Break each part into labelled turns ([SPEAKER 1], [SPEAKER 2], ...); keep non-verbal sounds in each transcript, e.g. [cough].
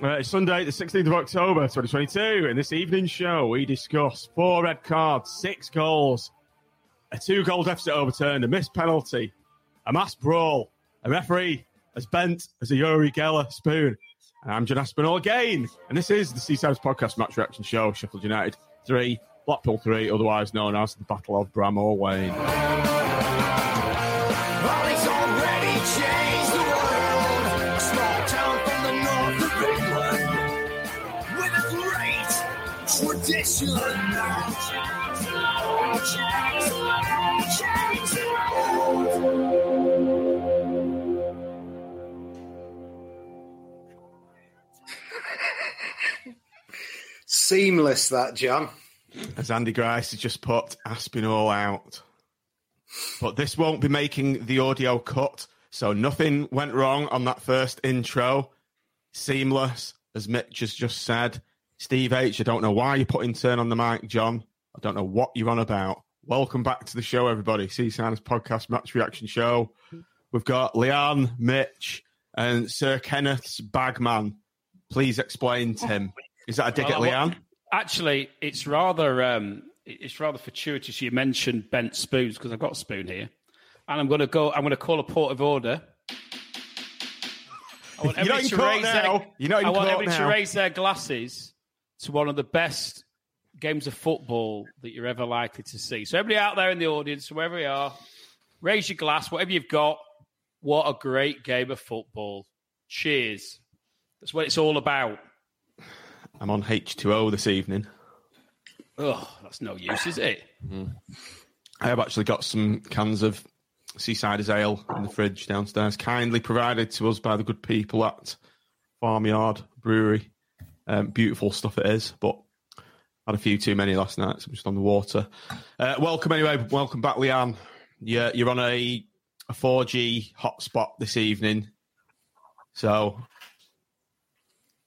[SPEAKER 1] Uh, it's Sunday, the 16th of October, 2022. In this evening's show, we discuss four red cards, six goals, a two goal deficit overturned, a missed penalty, a mass brawl, a referee as bent as a Uri Geller spoon. And I'm John Aspinall again. And this is the Seasiders Podcast Match Reaction Show, Sheffield United 3, Blackpool 3, otherwise known as the Battle of Bramall Lane.
[SPEAKER 2] Seamless, that John.
[SPEAKER 1] As Andy Grice has just put Aspinall out. But this won't be making the audio cut, so nothing went wrong on that first intro. Seamless, as Mitch has just said. Steve H, I don't know why you're putting turn on the mic, John. I don't know what you're on about. Welcome back to the show, everybody. Seasiders podcast match reaction show. We've got Leanne, Mitch, and Sir Kenneth's bagman. Please explain, Tim. Is that a dig at
[SPEAKER 3] Well, I
[SPEAKER 1] Leanne?
[SPEAKER 3] Actually, it's rather um, it's rather fortuitous you mentioned bent spoons because I've got a spoon here, and I'm going to go. I'm going to call a port of order. I want [laughs] everybody to raise their,
[SPEAKER 1] You're not in
[SPEAKER 3] I want everybody to raise their glasses to one of the best games of football that you're ever likely to see. So everybody out there in the audience, wherever you are, raise your glass, whatever you've got. What a great game of football! Cheers. That's what it's all about.
[SPEAKER 1] I'm on H2O this evening.
[SPEAKER 3] Oh, that's no use, is it? Mm.
[SPEAKER 1] I have actually got some cans of Seaside's Ale in the fridge downstairs, kindly provided to us by the good people at Farmyard Brewery. Um, beautiful stuff it is, but had a few too many last night, so I'm just on the water. Uh, welcome anyway, welcome back, Leanne. You're, you're on a, a 4G hotspot this evening, so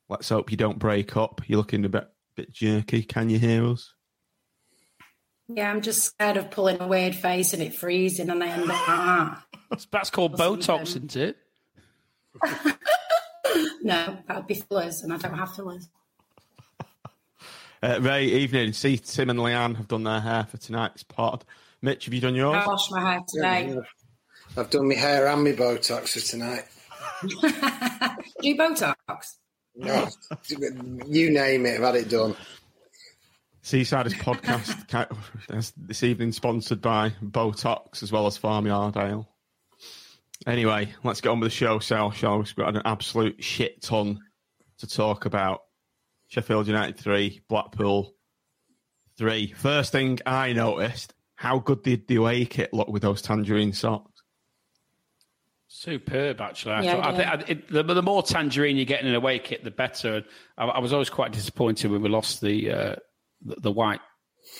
[SPEAKER 1] let's hope you don't break up. You're looking a bit bit jerky. Can you hear us?
[SPEAKER 4] Yeah, I'm just scared of pulling a weird face and it freezing and I end up. Ah.
[SPEAKER 3] That's, that's called Botox, isn't it? [laughs]
[SPEAKER 4] No, that would be fillers, and I don't have fillers. [laughs]
[SPEAKER 1] Uh, Ray, evening. See, Tim and Leanne have done their hair for tonight's pod. Mitch, have you done yours?
[SPEAKER 4] I washed my hair today.
[SPEAKER 2] I've done my hair and my Botox for tonight. [laughs]
[SPEAKER 4] Do you Botox?
[SPEAKER 2] No, [laughs] you name it, I've had it done.
[SPEAKER 1] Seasiders podcast this evening sponsored by Botox as well as Farmyard Ale. Anyway, let's get on with the show, Sal, shall we? We've got an absolute shit ton to talk about. Sheffield United 3, Blackpool 3. First thing I noticed, how good did the away kit look with those tangerine socks?
[SPEAKER 3] Superb, actually. I
[SPEAKER 4] Yeah,
[SPEAKER 3] thought, I think I, it, the, the more tangerine you get in an away kit, the better. And I, I was always quite disappointed when we lost the, uh, the the white,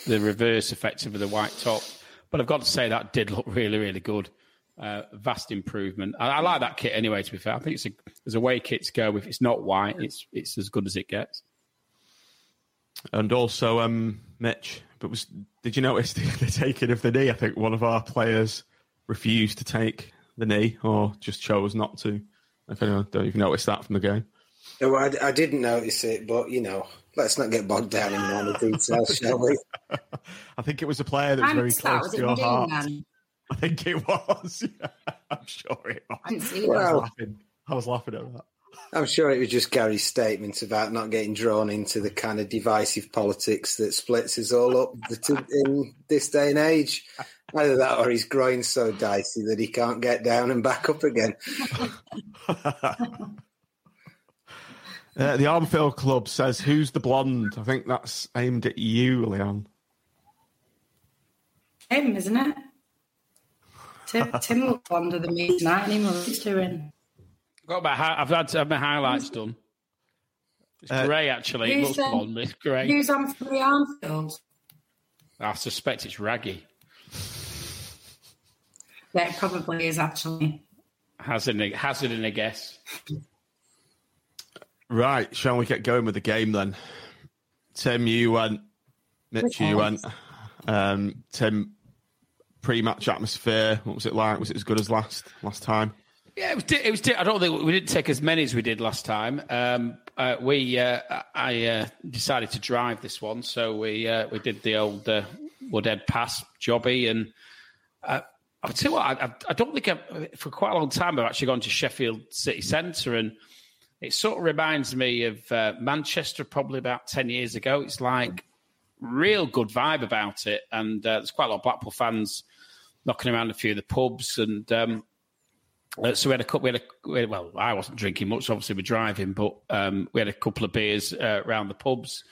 [SPEAKER 3] the reverse effective of the white top. But I've got to say that did look really, really good. Uh, vast improvement. I, I like that kit anyway. To be fair, I think it's a there's a way kits go. If it's not white, it's it's as good as it gets.
[SPEAKER 1] And also, um, Mitch, But was did you notice [laughs] the, the taking of the knee? I think one of our players refused to take the knee, or just chose not to. If anyone don't even notice that from the game.
[SPEAKER 2] No, I, I didn't notice it, but you know, let's not get bogged down in all the details, shall we? [laughs]
[SPEAKER 1] I think it was a player that was
[SPEAKER 4] I'm
[SPEAKER 1] very close
[SPEAKER 4] was
[SPEAKER 1] to your heart.
[SPEAKER 4] then? [laughs]
[SPEAKER 1] I think it was. [laughs] Yeah, I'm sure it was.
[SPEAKER 4] I didn't see
[SPEAKER 1] I was laughing. I was laughing at that.
[SPEAKER 2] I'm sure it was just Gary's statement about not getting drawn into the kind of divisive politics that splits us all up in this day and age. Either that or he's growing so dicey that he can't get down and back up again. [laughs]
[SPEAKER 1] Uh, the Armfield Club says, "Who's the blonde?" I think that's aimed at you, Leon.
[SPEAKER 4] Him, isn't it? Tim, Tim looked blonder than me tonight, and he knows what he's doing.
[SPEAKER 3] Got about hi- I've had to have my highlights done. It's
[SPEAKER 1] Uh,
[SPEAKER 3] grey actually. It
[SPEAKER 4] Who's,
[SPEAKER 3] looks
[SPEAKER 4] um,
[SPEAKER 3] blonde, but it's grey.
[SPEAKER 4] Who's on for the Armfield?
[SPEAKER 3] I suspect it's Raggy.
[SPEAKER 4] Yeah, it probably is actually.
[SPEAKER 3] Hazard, a- hazard and a guess.
[SPEAKER 1] Right, shall we get going with the game then? Tim, you went. Mitch, you went. Um, Tim, pre-match atmosphere. What was it like? Was it as good as last last time?
[SPEAKER 3] Yeah, it was. It was. I don't think we didn't take as many as we did last time. Um, uh, we, uh, I uh, decided to drive this one, so we uh, we did the old uh, Woodhead Pass jobby, and uh, I'll tell you what. I, I- don't think I've, for quite a long time I've actually gone to Sheffield City Centre, and it sort of reminds me of Manchester, probably about ten years ago. It's like real good vibe about it, and there's quite a lot of Blackpool fans knocking around a few of the pubs, and um, uh, so we had a couple. We had a we well, I wasn't drinking much. Obviously, we're driving, but um, we had a couple of beers uh, around the pubs,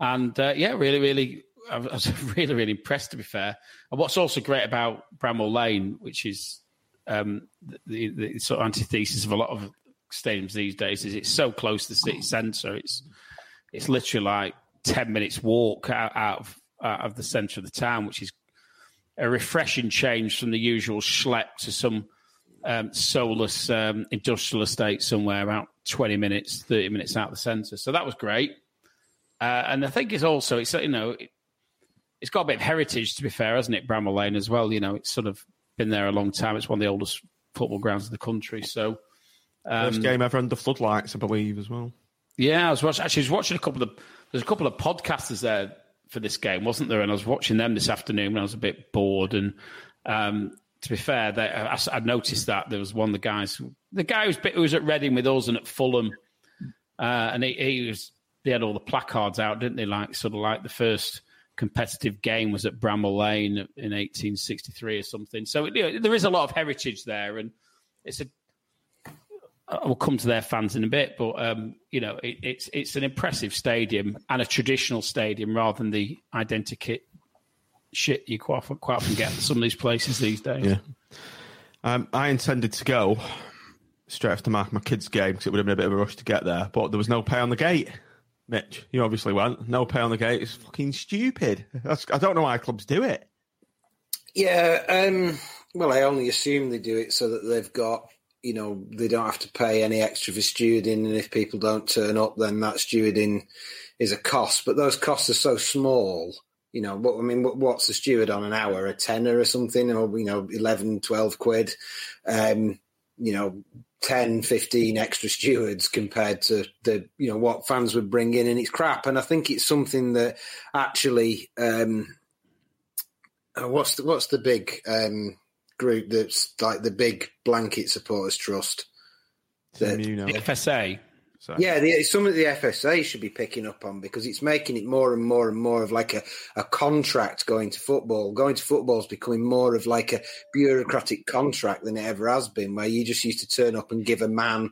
[SPEAKER 3] and uh, yeah, really, really, [laughs] I was- really, really impressed. To be fair, and what's also great about Bramall Lane, which is um, the, the, the sort of antithesis of a lot of stadiums these days, is it's so close to the city centre. It's it's literally like ten minutes walk out, out of out of the centre of the town, which is a refreshing change from the usual schlep to some um, soulless um, industrial estate somewhere about 20 minutes, 30 minutes out of the centre. So that was great. Uh, and I think it's also, it's you know, it, it's got a bit of heritage, to be fair, hasn't it, Bramall Lane as well? You know, it's sort of been there a long time. It's one of the oldest football grounds in the country. So,
[SPEAKER 1] First
[SPEAKER 3] um,
[SPEAKER 1] game ever under floodlights, I believe, as well.
[SPEAKER 3] yeah, I was watching, actually I was watching a couple of there's a couple of podcasters there for this game, wasn't there? And I was watching them this afternoon when I was a bit bored. And um, to be fair, they, I, I noticed that there was one of the guys, the guy who was at Reading with us and at Fulham, uh, and he, he was they had all the placards out, didn't they? Like sort of like the first competitive game was at Bramall Lane in 1863 or something. So you know, there is a lot of heritage there, and it's a I will come to their fans in a bit, but um, you know, it, it's it's an impressive stadium and a traditional stadium rather than the identikit shit you quite often, quite often get at some of these places these days.
[SPEAKER 1] Yeah. Um, I intended to go straight after my, my kids' game because it would have been a bit of a rush to get there, but there was no pay on the gate. Mitch, you obviously went. No pay on the gate. It's fucking stupid. That's, I don't know why clubs do it.
[SPEAKER 2] Yeah, um, well, I only assume they do it so that they've got, you know, they don't have to pay any extra for stewarding, and if people don't turn up, then that stewarding is a cost. But those costs are so small, you know. What I mean, what, what's the steward on an hour? A tenner or something, or you know, 11, 12 quid. Um, you know, 10, 15 extra stewards compared to the, you know, what fans would bring in, and it's crap. And I think it's something that actually. Um, uh, what's the what's the big um, group that's like the big blanket supporters trust? That-
[SPEAKER 3] The FSA.
[SPEAKER 2] yeah, the, it's something the FSA should be picking up on because it's making it more and more and more of like a, a contract going to football. Going to football is becoming more of like a bureaucratic contract than it ever has been, where you just used to turn up and give a man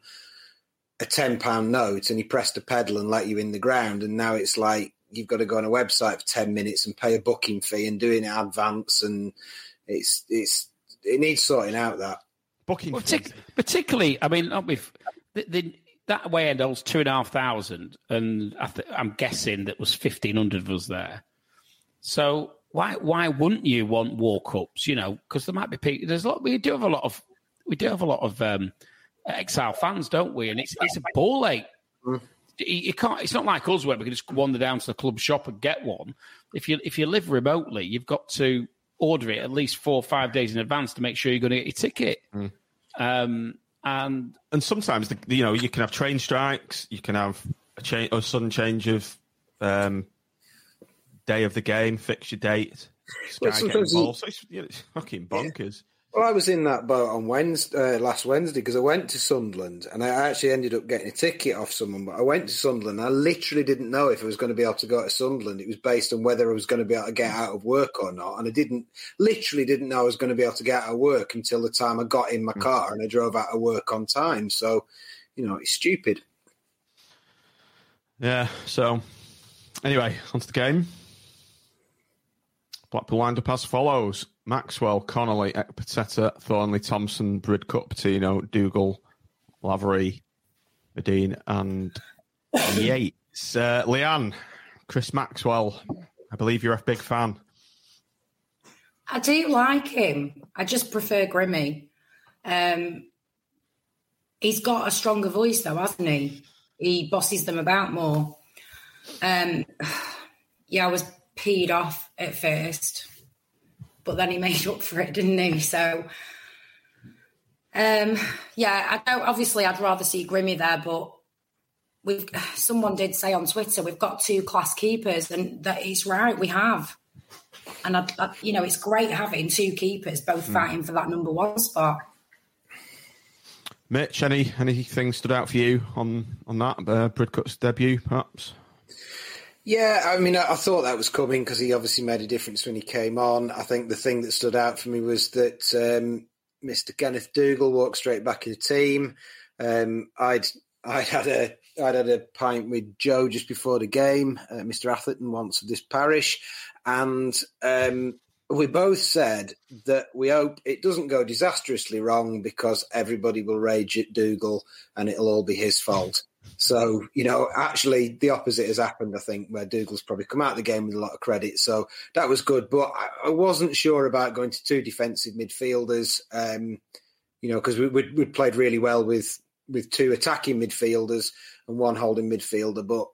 [SPEAKER 2] a ten pound note and he pressed a pedal and let you in the ground, and now it's like you've got to go on a website for ten minutes and pay a booking fee and do it in advance, and it's it's it needs sorting out that
[SPEAKER 1] booking.
[SPEAKER 3] Well, partic- particularly, I mean, not with the, the, that way end holds two and a half thousand, and I th- I'm guessing that was fifteen hundred of us there. So why why wouldn't you want walk ups? You know, because there might be people. There's a lot. We do have a lot of we do have a lot of um, exile fans, don't we? And it's it's a ball ache you can't. It's not like us where we can just wander down to the club shop and get one. If you if you live remotely, you've got to order it at least four or five days in advance to make sure you're going to get your ticket.
[SPEAKER 1] Mm.
[SPEAKER 3] Um, and
[SPEAKER 1] and sometimes the, you know you can have train strikes, you can have a change, a sudden change of um, day of the game, fixture date. Sky
[SPEAKER 2] Well,
[SPEAKER 1] get
[SPEAKER 2] sometimes you-
[SPEAKER 1] So it's, you know, it's fucking bonkers.
[SPEAKER 2] Well, I was in that boat on Wednesday, uh, last Wednesday because I went to Sunderland and I actually ended up getting a ticket off someone. But I went to Sunderland. And I literally didn't know if I was going to be able to go to Sunderland. It was based on whether I was going to be able to get out of work or not. And I didn't, literally didn't know I was going to be able to get out of work until the time I got in my car and I drove out of work on time. So, you know, it's stupid.
[SPEAKER 1] Yeah. So anyway, onto the game. Blackpool lined up as follows: Maxwell, Connolly, Ekpiteta, Thorniley, Thompson, Bridcut, Patino, Dougall, Lavery, Madine, and [laughs] Yates. Uh, Leanne, Chris Maxwell. I believe you're a big fan.
[SPEAKER 4] I do like him. I just prefer Grimmy. Um, he's got a stronger voice, though, hasn't he? He bosses them about more. Um, [sighs] yeah, I was peed off at first, but then he made up for it, didn't he? So, um, yeah, I don't. Obviously, I'd rather see Grimmy there, but we've. Someone did say on Twitter we've got two class keepers, and that is right. We have. And I, I, you know, it's great having two keepers both fighting for that number one spot.
[SPEAKER 1] Mitch, any anything stood out for you on on that uh, Bridcut's debut, perhaps?
[SPEAKER 2] Yeah, I mean, I, I thought that was coming because he obviously made a difference when he came on. I think the thing that stood out for me was that um, Mr. Kenneth Dougall walked straight back in the team. Um, I'd I'd had a I'd had a pint with Joe just before the game, uh, Mr. Atherton once of this parish, and um, we both said that we hope it doesn't go disastrously wrong because everybody will rage at Dougall and it'll all be his fault. So, you know, actually the opposite has happened, I think, where Dougall's probably come out of the game with a lot of credit. So that was good. But I, I wasn't sure about going to two defensive midfielders, um, you know, because we, we, we played really well with, with two attacking midfielders and one holding midfielder. But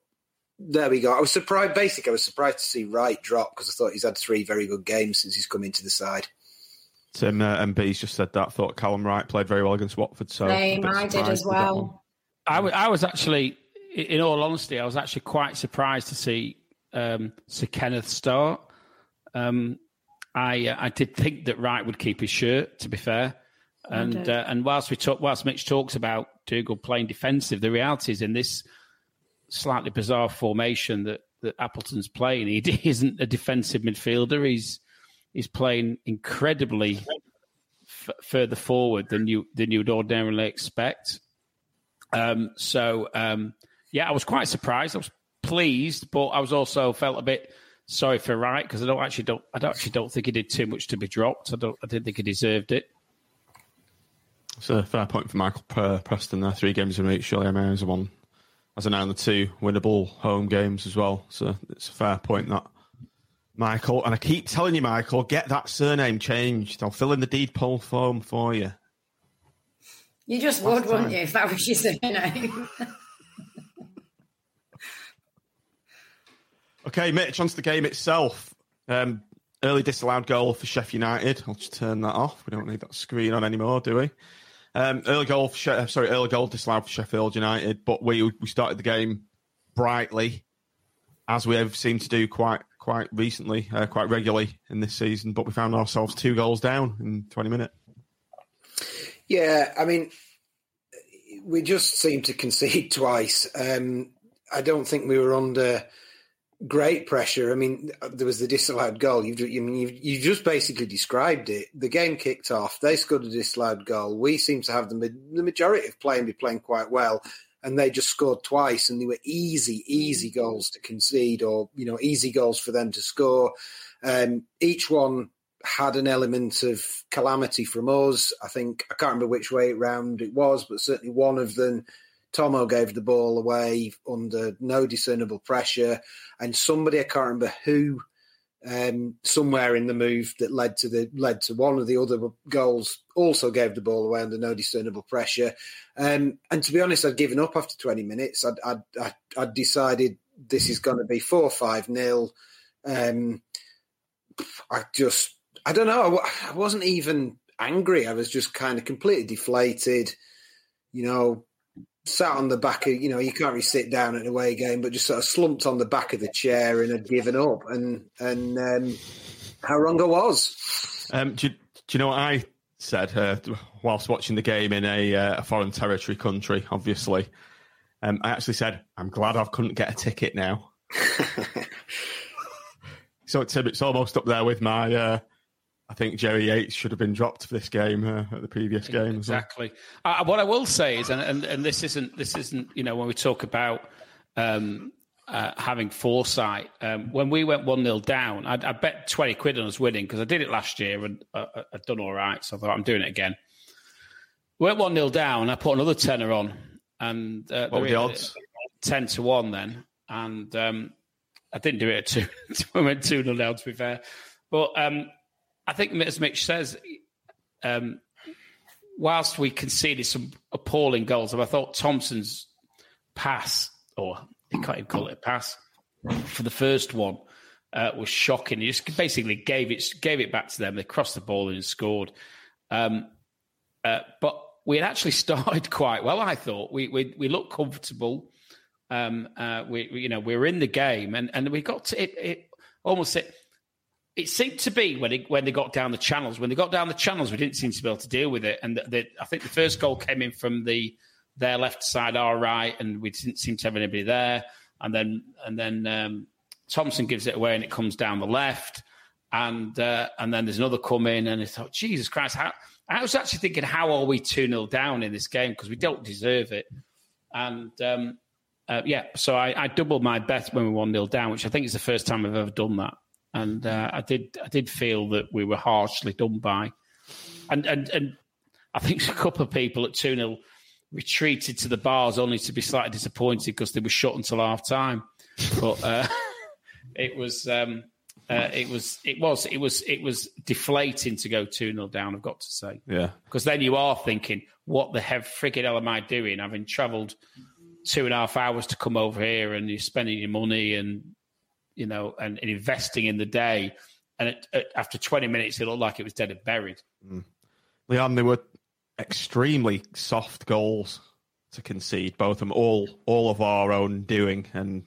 [SPEAKER 2] there we go. I was surprised. Basically, I was surprised to see Wright drop because I thought he's had three very good games since he's come into the side.
[SPEAKER 1] Tim uh, MB's just said that. Thought Callum Wright played very well against Watford. So
[SPEAKER 4] Same, I did as
[SPEAKER 1] with that one.
[SPEAKER 4] well.
[SPEAKER 3] I, w- I was actually, in all honesty, I was actually quite surprised to see um, Sir Kenneth start. Um, I uh, I did think that Wright would keep his shirt. To be fair, and uh, and whilst we talk, whilst Mitch talks about Dougall playing defensive, the reality is in this slightly bizarre formation that that Appleton's playing, he [laughs] isn't a defensive midfielder. He's he's playing incredibly f- further forward than you than you would ordinarily expect. Um, so um, yeah, I was quite surprised. I was pleased, but I was also felt a bit sorry for Wright because I don't actually don't I don't actually don't think he did too much to be dropped. I don't I didn't think he deserved it.
[SPEAKER 1] It's a fair point for Michael Pre- Preston there. Three games in. Surely Emma has won, as now the two winnable home games as well. So it's a fair point that Michael. And I keep telling you, Michael, get that surname changed. I'll fill in the deed poll form for you.
[SPEAKER 4] You just
[SPEAKER 1] Last
[SPEAKER 4] would, wouldn't you, if that was your surname? [laughs]
[SPEAKER 1] Okay, Mitch, onto the game itself. Um, early disallowed goal for Sheffield United. I'll just turn that off. We don't need that screen on anymore, do we? Um, early goal for she- sorry, early goal disallowed for Sheffield United, but we we started the game brightly, as we have seemed to do quite quite recently, uh, quite regularly in this season. But we found ourselves two goals down in twenty minutes.
[SPEAKER 2] Yeah, I mean, we just seemed to concede [laughs] twice. Um, I don't think we were under great pressure. I mean, there was the disallowed goal. You've, you mean, you've, you just basically described it. The game kicked off. They scored a disallowed goal. We seem to have the, the majority of playing be playing quite well. And they just scored twice, and they were easy, easy goals to concede, or you know, easy goals for them to score. Um, each one had an element of calamity from us. I think I can't remember which way round it was, but certainly one of them. Tomo gave the ball away under no discernible pressure, and somebody I can't remember who um, somewhere in the move that led to the led to one of the other goals. Also gave the ball away under no discernible pressure. Um, and to be honest, I'd given up after 20 minutes. I'd, I'd, I'd, I'd decided this is going to be four five nil. Um, I just I don't know. I, I wasn't even angry. I was just kind of completely deflated. You know, sat on the back of, you know, you can't really sit down at an away game, but just sort of slumped on the back of the chair and had given up. And and um, how wrong I was.
[SPEAKER 1] Um, do, you, do you know what I said uh, whilst watching the game in a, uh, a foreign territory country? Obviously, um, I actually said, "I'm glad I couldn't get a ticket now." [laughs] so Tim, it's almost up there with my. Uh, I think Jerry Yates should have been dropped for this game uh, at the previous game.
[SPEAKER 3] Exactly. Well. Uh, what I will say is, and, and, and this isn't this isn't you know when we talk about um, uh, having foresight. Um, when we went one 0 down, I, I, bet twenty quid on us winning because I did it last year and uh, uh, I'd done all right. So I thought I'm doing it again. We went one 0 down. I put another tenner on, and
[SPEAKER 1] uh, what were the odds?
[SPEAKER 3] Ten to one then, and um, I didn't do it at two. [laughs] we went two 0 down. To be fair, but. I think, as Mitch says, um, whilst we conceded some appalling goals, and I thought Thompson's pass, or you can't even call it a pass, for the first one uh, was shocking. He just basically gave it gave it back to them. They crossed the ball and scored. Um, uh, but we had actually [laughs] started quite well. I thought we we, we looked comfortable. Um, uh, we, we, you know we were in the game and and we got to it, it almost it it seemed to be when it, when they got down the channels. When they got down the channels, we didn't seem to be able to deal with it. And the, the, I think the first goal came in from the their left side, our right, and we didn't seem to have anybody there. And then and then um, Thompson gives it away, and it comes down the left. And uh, and then there's another come in, and I thought, Jesus Christ! How, I was actually thinking, how are we two 0 down in this game because we don't deserve it. And um, uh, yeah, so I, I doubled my bet when we one 0 down, which I think is the first time I've ever done that and uh, I did I did feel that we were harshly done by, and and and I think a couple of people at two 0 retreated to the bars only to be slightly disappointed because they were shut until half time, but uh, [laughs] it was. Um, uh, it was it was it was it was deflating to go 2 0 down, I've got to say.
[SPEAKER 1] Yeah.
[SPEAKER 3] Because then you are thinking, what the heck friggin' hell am I doing? Having travelled two and a half hours to come over here and you're spending your money and you know, and, and investing in the day. And it, it, after 20 minutes, it looked like it was dead and buried.
[SPEAKER 1] Mm. Leon, they were extremely soft goals to concede, both of them, all all of our own doing, and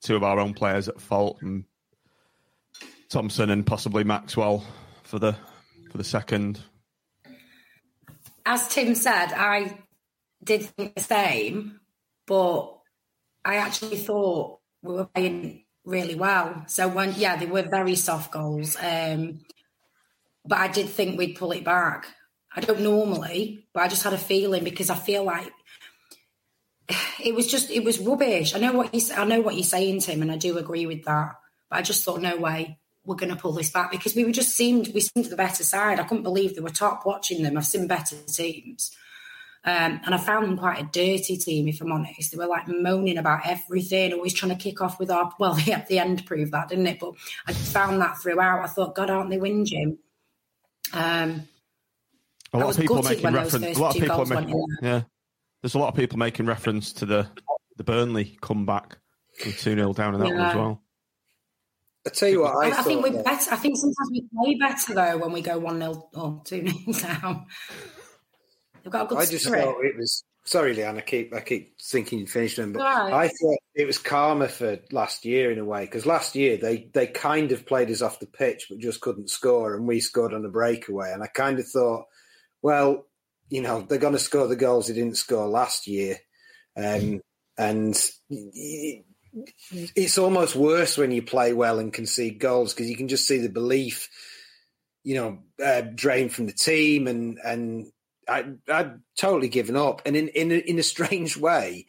[SPEAKER 1] two of our own players at fault, and Thompson and possibly Maxwell for the for the second.
[SPEAKER 4] As Tim said, I did think the same, but I actually thought we were playing really well. So when yeah, they were very soft goals. Um, but I did think we'd pull it back. I don't normally, but I just had a feeling because I feel like [sighs] it was just it was rubbish. I know what you I know what you're saying, Tim, and I do agree with that. But I just thought, no way, we're going to pull this back because we were just seemed we seemed the better side. I couldn't believe they were top watching them. I've seen better teams. Um, and I found them quite a dirty team, if I'm honest. They were like moaning about everything, always trying to kick off with our. Well, [laughs] yeah, the end proved that, didn't it? But I found that throughout. I thought, God, aren't they whinging? Um,
[SPEAKER 1] a lot of people making reference. A lot of people making, yeah. There's a lot of people making reference to the the Burnley comeback with two 0 down in that yeah. one as well.
[SPEAKER 2] I tell you what, I,
[SPEAKER 4] I, I think we better. I think sometimes we play better though when we go one 0 or two 0 [laughs] down. They've got a good I just spirit. thought
[SPEAKER 2] it was. Sorry, Leanne. I keep I keep thinking you finished them, but right. I thought it was karma for last year in a way because last year they they kind of played us off the pitch but just couldn't score, and we scored on a breakaway. And I kind of thought, well, you know, they're going to score the goals they didn't score last year, um, and it's almost worse when you play well and concede goals because you can just see the belief, you know, uh, drain from the team and and I, I'd totally given up. And in, in, a, in a strange way,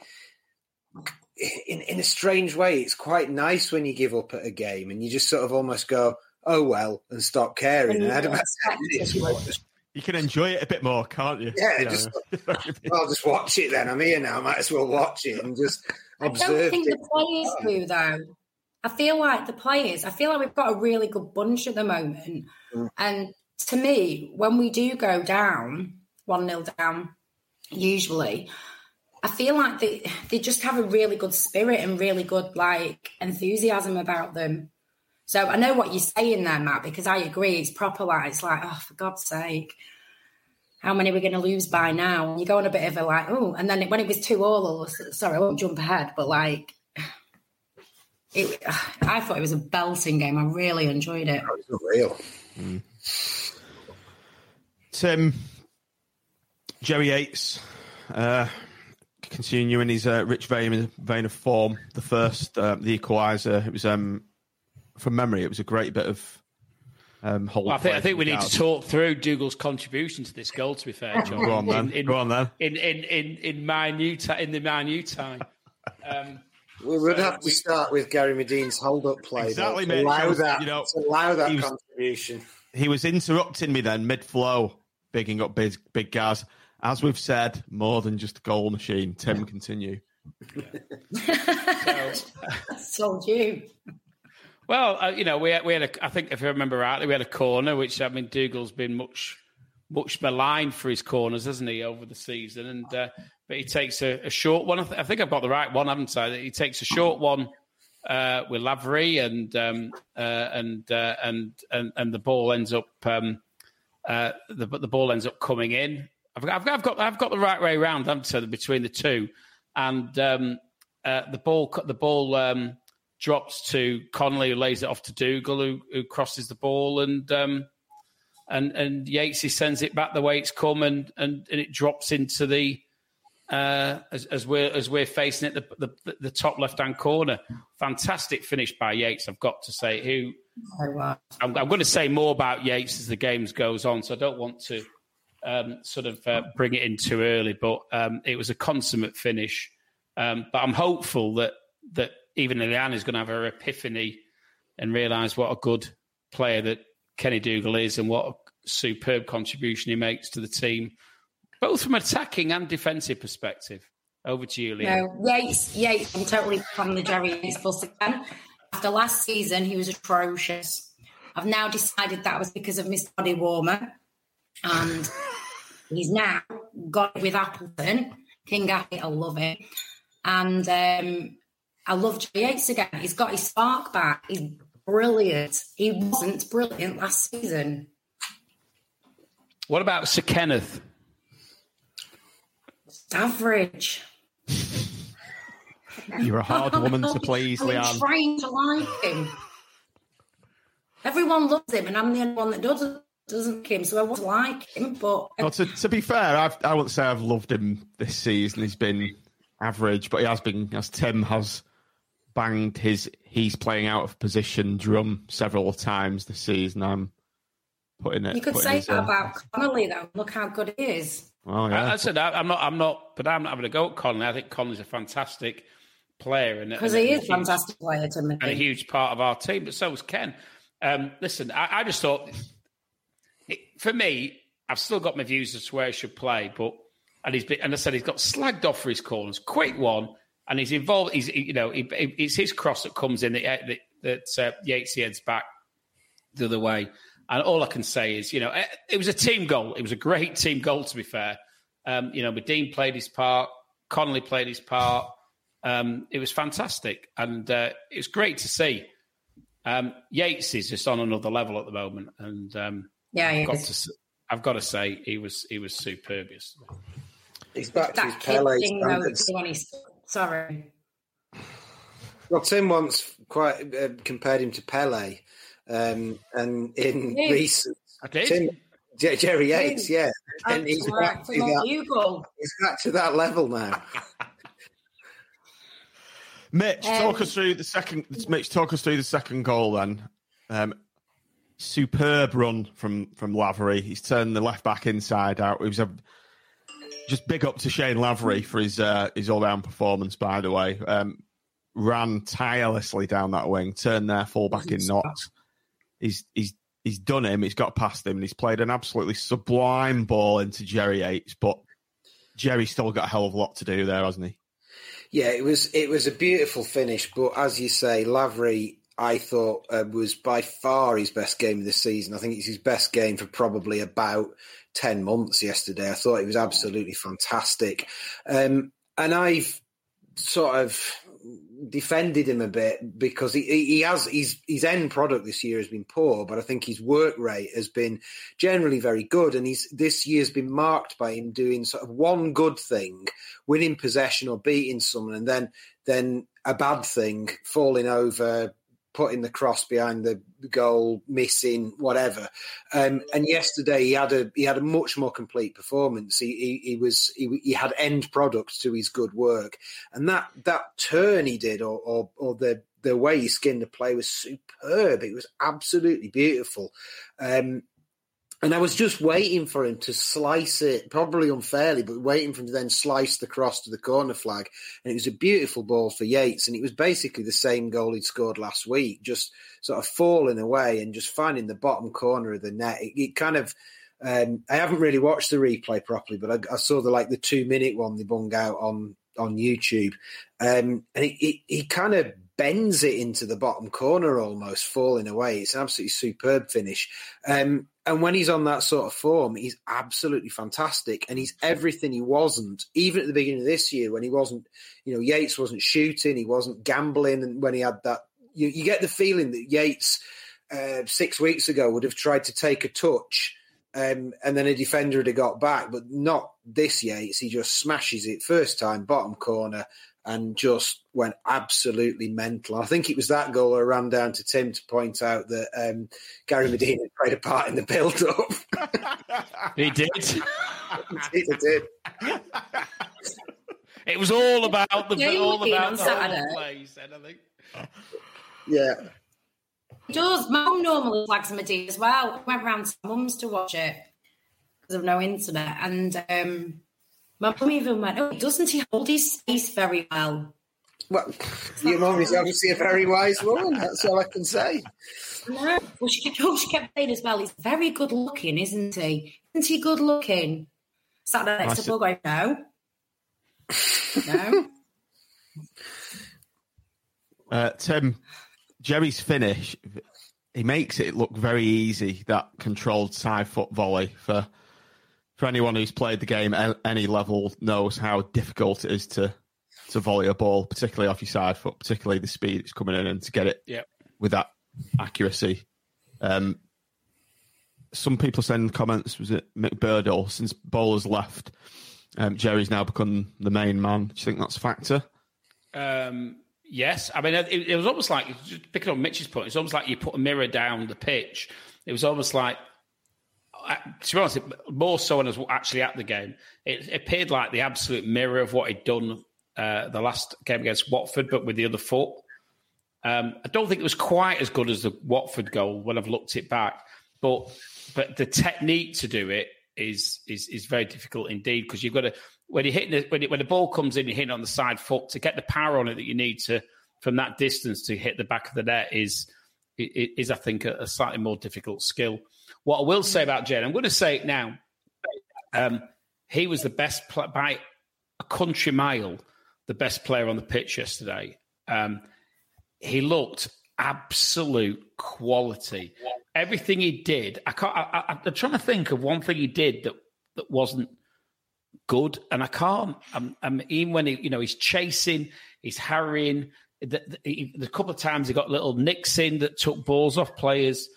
[SPEAKER 2] in, in a strange way, it's quite nice when you give up at a game and you just sort of almost go, oh, well, and stop caring. And I had about 10 minutes.
[SPEAKER 1] You can enjoy it a bit more, can't you?
[SPEAKER 2] Yeah, just, [laughs] I'll just watch it then. I'm here now. I might as well watch it and just observe. I don't
[SPEAKER 4] think it. the players do, though. I feel like the players, I feel like we've got a really good bunch at the moment.
[SPEAKER 2] Mm.
[SPEAKER 4] And to me, when we do go down, 1 0 down, usually, I feel like they, they just have a really good spirit and really good like enthusiasm about them. So I know what you're saying there, Matt, because I agree. It's proper like, it's like, oh, for God's sake, how many are we going to lose by now? And You go on a bit of a like, oh, and then when it was two all, sorry, I won't jump ahead, but like, it, I thought it was a belting game. I really enjoyed it.
[SPEAKER 2] It was real. Mm.
[SPEAKER 1] Tim, Jerry Yates, uh, continuing his uh, rich vein, vein of form. The first, uh, the equaliser, it was um, from memory. It was a great bit of um, hold.
[SPEAKER 3] Well, I think, I think we need to talk through Dougall's contribution to this goal. To be fair, John.
[SPEAKER 1] Go on then.
[SPEAKER 3] In, in,
[SPEAKER 1] Go on then.
[SPEAKER 3] In in in in minute in the minute time. Um,
[SPEAKER 2] We would
[SPEAKER 3] So
[SPEAKER 2] have to start with Gary Madine's hold-up play.
[SPEAKER 1] Exactly, mate.
[SPEAKER 2] Allow
[SPEAKER 1] So,
[SPEAKER 2] that.
[SPEAKER 1] you know,
[SPEAKER 2] allow that
[SPEAKER 1] he was-
[SPEAKER 2] contribution.
[SPEAKER 1] He was interrupting me then mid flow, bigging up big, big Gaz. As we've said, more than just a goal machine. Tim, continue. [laughs]
[SPEAKER 4] Told [laughs] you.
[SPEAKER 3] Well, uh, you know, we had, we had a, I think if I remember rightly, we had a corner, which I mean, Dougall's been much much maligned for his corners, hasn't he, over the season? And uh, but he takes a, a short one. I, th- I think I've got the right one, haven't I? He takes a short one uh, with Lavery, and um, uh, and, uh, and and and the ball ends up um, uh, the the ball ends up coming in. I've got I've got I've got, I've got the right way around, haven't I, between the two, and um, uh, the ball the ball. Um, drops to Connolly, who lays it off to Dougall, who, who crosses the ball, and um, and and Yatesy sends it back the way it's come, and and, and it drops into the uh, as, as we're as we're facing it, the the, the top left hand corner. Fantastic finish by Yates, I've got to say. Who. I'm, I'm going to say more about Yates as the games goes on, so I don't want to um, sort of uh, bring it in too early. But um, it was a consummate finish. Um, but I'm hopeful that that even Liliana is going to have her epiphany and realise what a good player that Kenny Dougall is and what a superb contribution he makes to the team, both from attacking and defensive perspective. Over to you, Leanne.
[SPEAKER 4] No, Yates, Yates, I'm totally on the Jerry Yates bus again. After last season, he was atrocious. I've now decided that was because of Miss Body Warmer. And he's now got it with Appleton. King Happy, I love it. And um, I love Jerry Yates again. He's got his spark back. He's brilliant. He wasn't brilliant last season.
[SPEAKER 3] What about Sir Kenneth?
[SPEAKER 4] Average. [laughs]
[SPEAKER 1] You're a hard woman to please, [laughs]
[SPEAKER 4] I'm trying to like him. Everyone loves him, and I'm the only one that doesn't doesn't like him. So I want to like him, but
[SPEAKER 1] Well, to, to be fair, I've, I wouldn't say I've loved him this season. He's been average, but he has been, as Tim has banged his he's playing out of position drum several times this season. I'm putting it.
[SPEAKER 4] you could say
[SPEAKER 1] his,
[SPEAKER 4] that
[SPEAKER 1] uh,
[SPEAKER 4] about Connolly, though. Look how good he is.
[SPEAKER 1] Oh
[SPEAKER 3] I,
[SPEAKER 1] yeah,
[SPEAKER 3] I said I, I'm not. I'm not. But I'm not having a go at Conley. I think Conley's a fantastic player, and
[SPEAKER 4] Because he
[SPEAKER 3] a
[SPEAKER 4] is a
[SPEAKER 3] huge-
[SPEAKER 4] fantastic player,
[SPEAKER 3] and a huge part of our team. But so is Ken. Um, listen, I, I just thought, it, for me, I've still got my views as to where he should play, but and he's been, and I said he's got slagged off for his corners, quick one, and he's involved. He's you know he, it's his cross that comes in that that, uh, Yates heads back the other way. And all I can say is, you know, it, it was a team goal. It was a great team goal, to be fair. Um, you know, Madine played his part, Connolly played his part. Um, it was fantastic, and uh, it was great to see. Um, Yates is just on another level at the moment, and um,
[SPEAKER 4] Yeah,
[SPEAKER 3] I've got to, s- I've got to say he was he was superb yesterday.
[SPEAKER 2] He's back to his
[SPEAKER 4] That
[SPEAKER 2] Pele
[SPEAKER 4] thing, though,
[SPEAKER 2] standards.
[SPEAKER 4] when he's sorry.
[SPEAKER 2] Well, Tim once quite uh, compared him to Pele, um, and in
[SPEAKER 4] Did?
[SPEAKER 2] recent
[SPEAKER 3] I did.
[SPEAKER 2] Tim, J- Jerry Yates, yeah, and he's back, to that,
[SPEAKER 4] Hugo.
[SPEAKER 2] he's back to that level now. [laughs]
[SPEAKER 1] Mitch,
[SPEAKER 4] Um,
[SPEAKER 1] talk us through the second. Mitch, talk us through the second goal. Then, um, superb run from from Lavery. He's turned the left back inside out. It was a just big up to Shayne Lavery for his uh, his all round performance. By the way, um, ran tirelessly down that wing, turned their full back in knots. He's he's he's done him. He's got past him, and he's played an absolutely sublime ball into Jerry Yates. But Jerry's still got a hell of a lot to do there, hasn't he?
[SPEAKER 2] Yeah, it was it was a beautiful finish, but as you say, Lavery, I thought uh, was by far his best game of the season. I think it's his best game for probably about ten months. Yesterday, I thought it was absolutely fantastic, um, and I've sort of defended him a bit because he, he has his his end product this year has been poor, but I think his work rate has been generally very good, and he's this year's been marked by him doing sort of one good thing, winning possession or beating someone, and then then a bad thing, falling over, putting the cross behind the goal, missing, whatever. Um, and yesterday he had a he had a much more complete performance. He he, he was he, he, had end product to his good work, and that that turn he did, or or, or the the way he skinned the play was superb. It was absolutely beautiful. Um, and I was just waiting for him to slice it, probably unfairly, but waiting for him to then slice the cross to the corner flag. And it was a beautiful ball for Yates. And it was basically the same goal he'd scored last week, just sort of falling away and just finding the bottom corner of the net. It, it kind of, um, I haven't really watched the replay properly, but I, I, saw the like the two minute one they bung out on on YouTube, um, and it, he kind of bends it into the bottom corner almost, falling away. It's absolutely superb finish. Um, and when he's on that sort of form, he's absolutely fantastic. And he's everything he wasn't, even at the beginning of this year when he wasn't, you know, Yates wasn't shooting, he wasn't gambling. And when he had that, you, you get the feeling that Yates uh, six weeks ago would have tried to take a touch. Um, and then a defender would have got back, but not this Yates. He just smashes it first time, bottom corner, and just went absolutely mental. I think it was that goal I ran down to Tim to point out that um, Gary Madine played a part in the build-up. [laughs]
[SPEAKER 3] he did. [laughs]
[SPEAKER 2] he did.
[SPEAKER 3] It was all about the
[SPEAKER 4] yeah,
[SPEAKER 3] all about
[SPEAKER 4] on
[SPEAKER 3] the
[SPEAKER 4] Saturday.
[SPEAKER 3] play, he said, I think.
[SPEAKER 2] Yeah.
[SPEAKER 4] He does. Mum normally flags Madine as well. Went round to mum's to watch it because of no internet, and um, my mum even went, "Oh, doesn't he hold his space very well?"
[SPEAKER 2] Well, your mum is obviously a very wise woman. That's all I can say.
[SPEAKER 4] No, well, she kept, [laughs] oh, she kept saying as well. He's very good looking, isn't he? Isn't he good looking? Sat there next
[SPEAKER 1] I
[SPEAKER 4] to
[SPEAKER 1] see.
[SPEAKER 4] Paul going, no, no. [laughs]
[SPEAKER 1] Uh, Tim, Jerry's finish, he makes it look very easy, that controlled side foot volley. For for anyone who's played the game at any level knows how difficult it is to, to volley a ball, particularly off your side foot, particularly the speed it's coming in and to get it
[SPEAKER 3] Yep.
[SPEAKER 1] with that accuracy. Um, some people send comments, was it McBurdle, since Bowler's left, um, Jerry's now become the main man. Do you think that's a factor?
[SPEAKER 3] Um, yes, I mean it, it was almost like just picking up Mitch's point. It's almost like you put a mirror down the pitch. It was almost like, to be honest, more so when I was actually at the game, it, appeared like the absolute mirror of what he'd done uh, the last game against Watford, but with the other foot. Um, I don't think it was quite as good as the Watford goal when I've looked it back, but but the technique to do it is is is very difficult indeed because you've got to when you hit the, when, it, when the ball comes in, you hit it on the side foot to get the power on it that you need to from that distance to hit the back of the net is is, is I think a, a slightly more difficult skill. What I will say about Jane, I'm going to say it now. Um, he was the best by a country mile, the best player on the pitch yesterday. Um, he looked absolute quality. Everything he did, I can't. I, I'm trying to think of one thing he did that that wasn't good, and I can't. I'm, I'm even when he, you know, he's chasing, he's harrying. The, the, he- the couple of times he got little nicks in that took balls off players.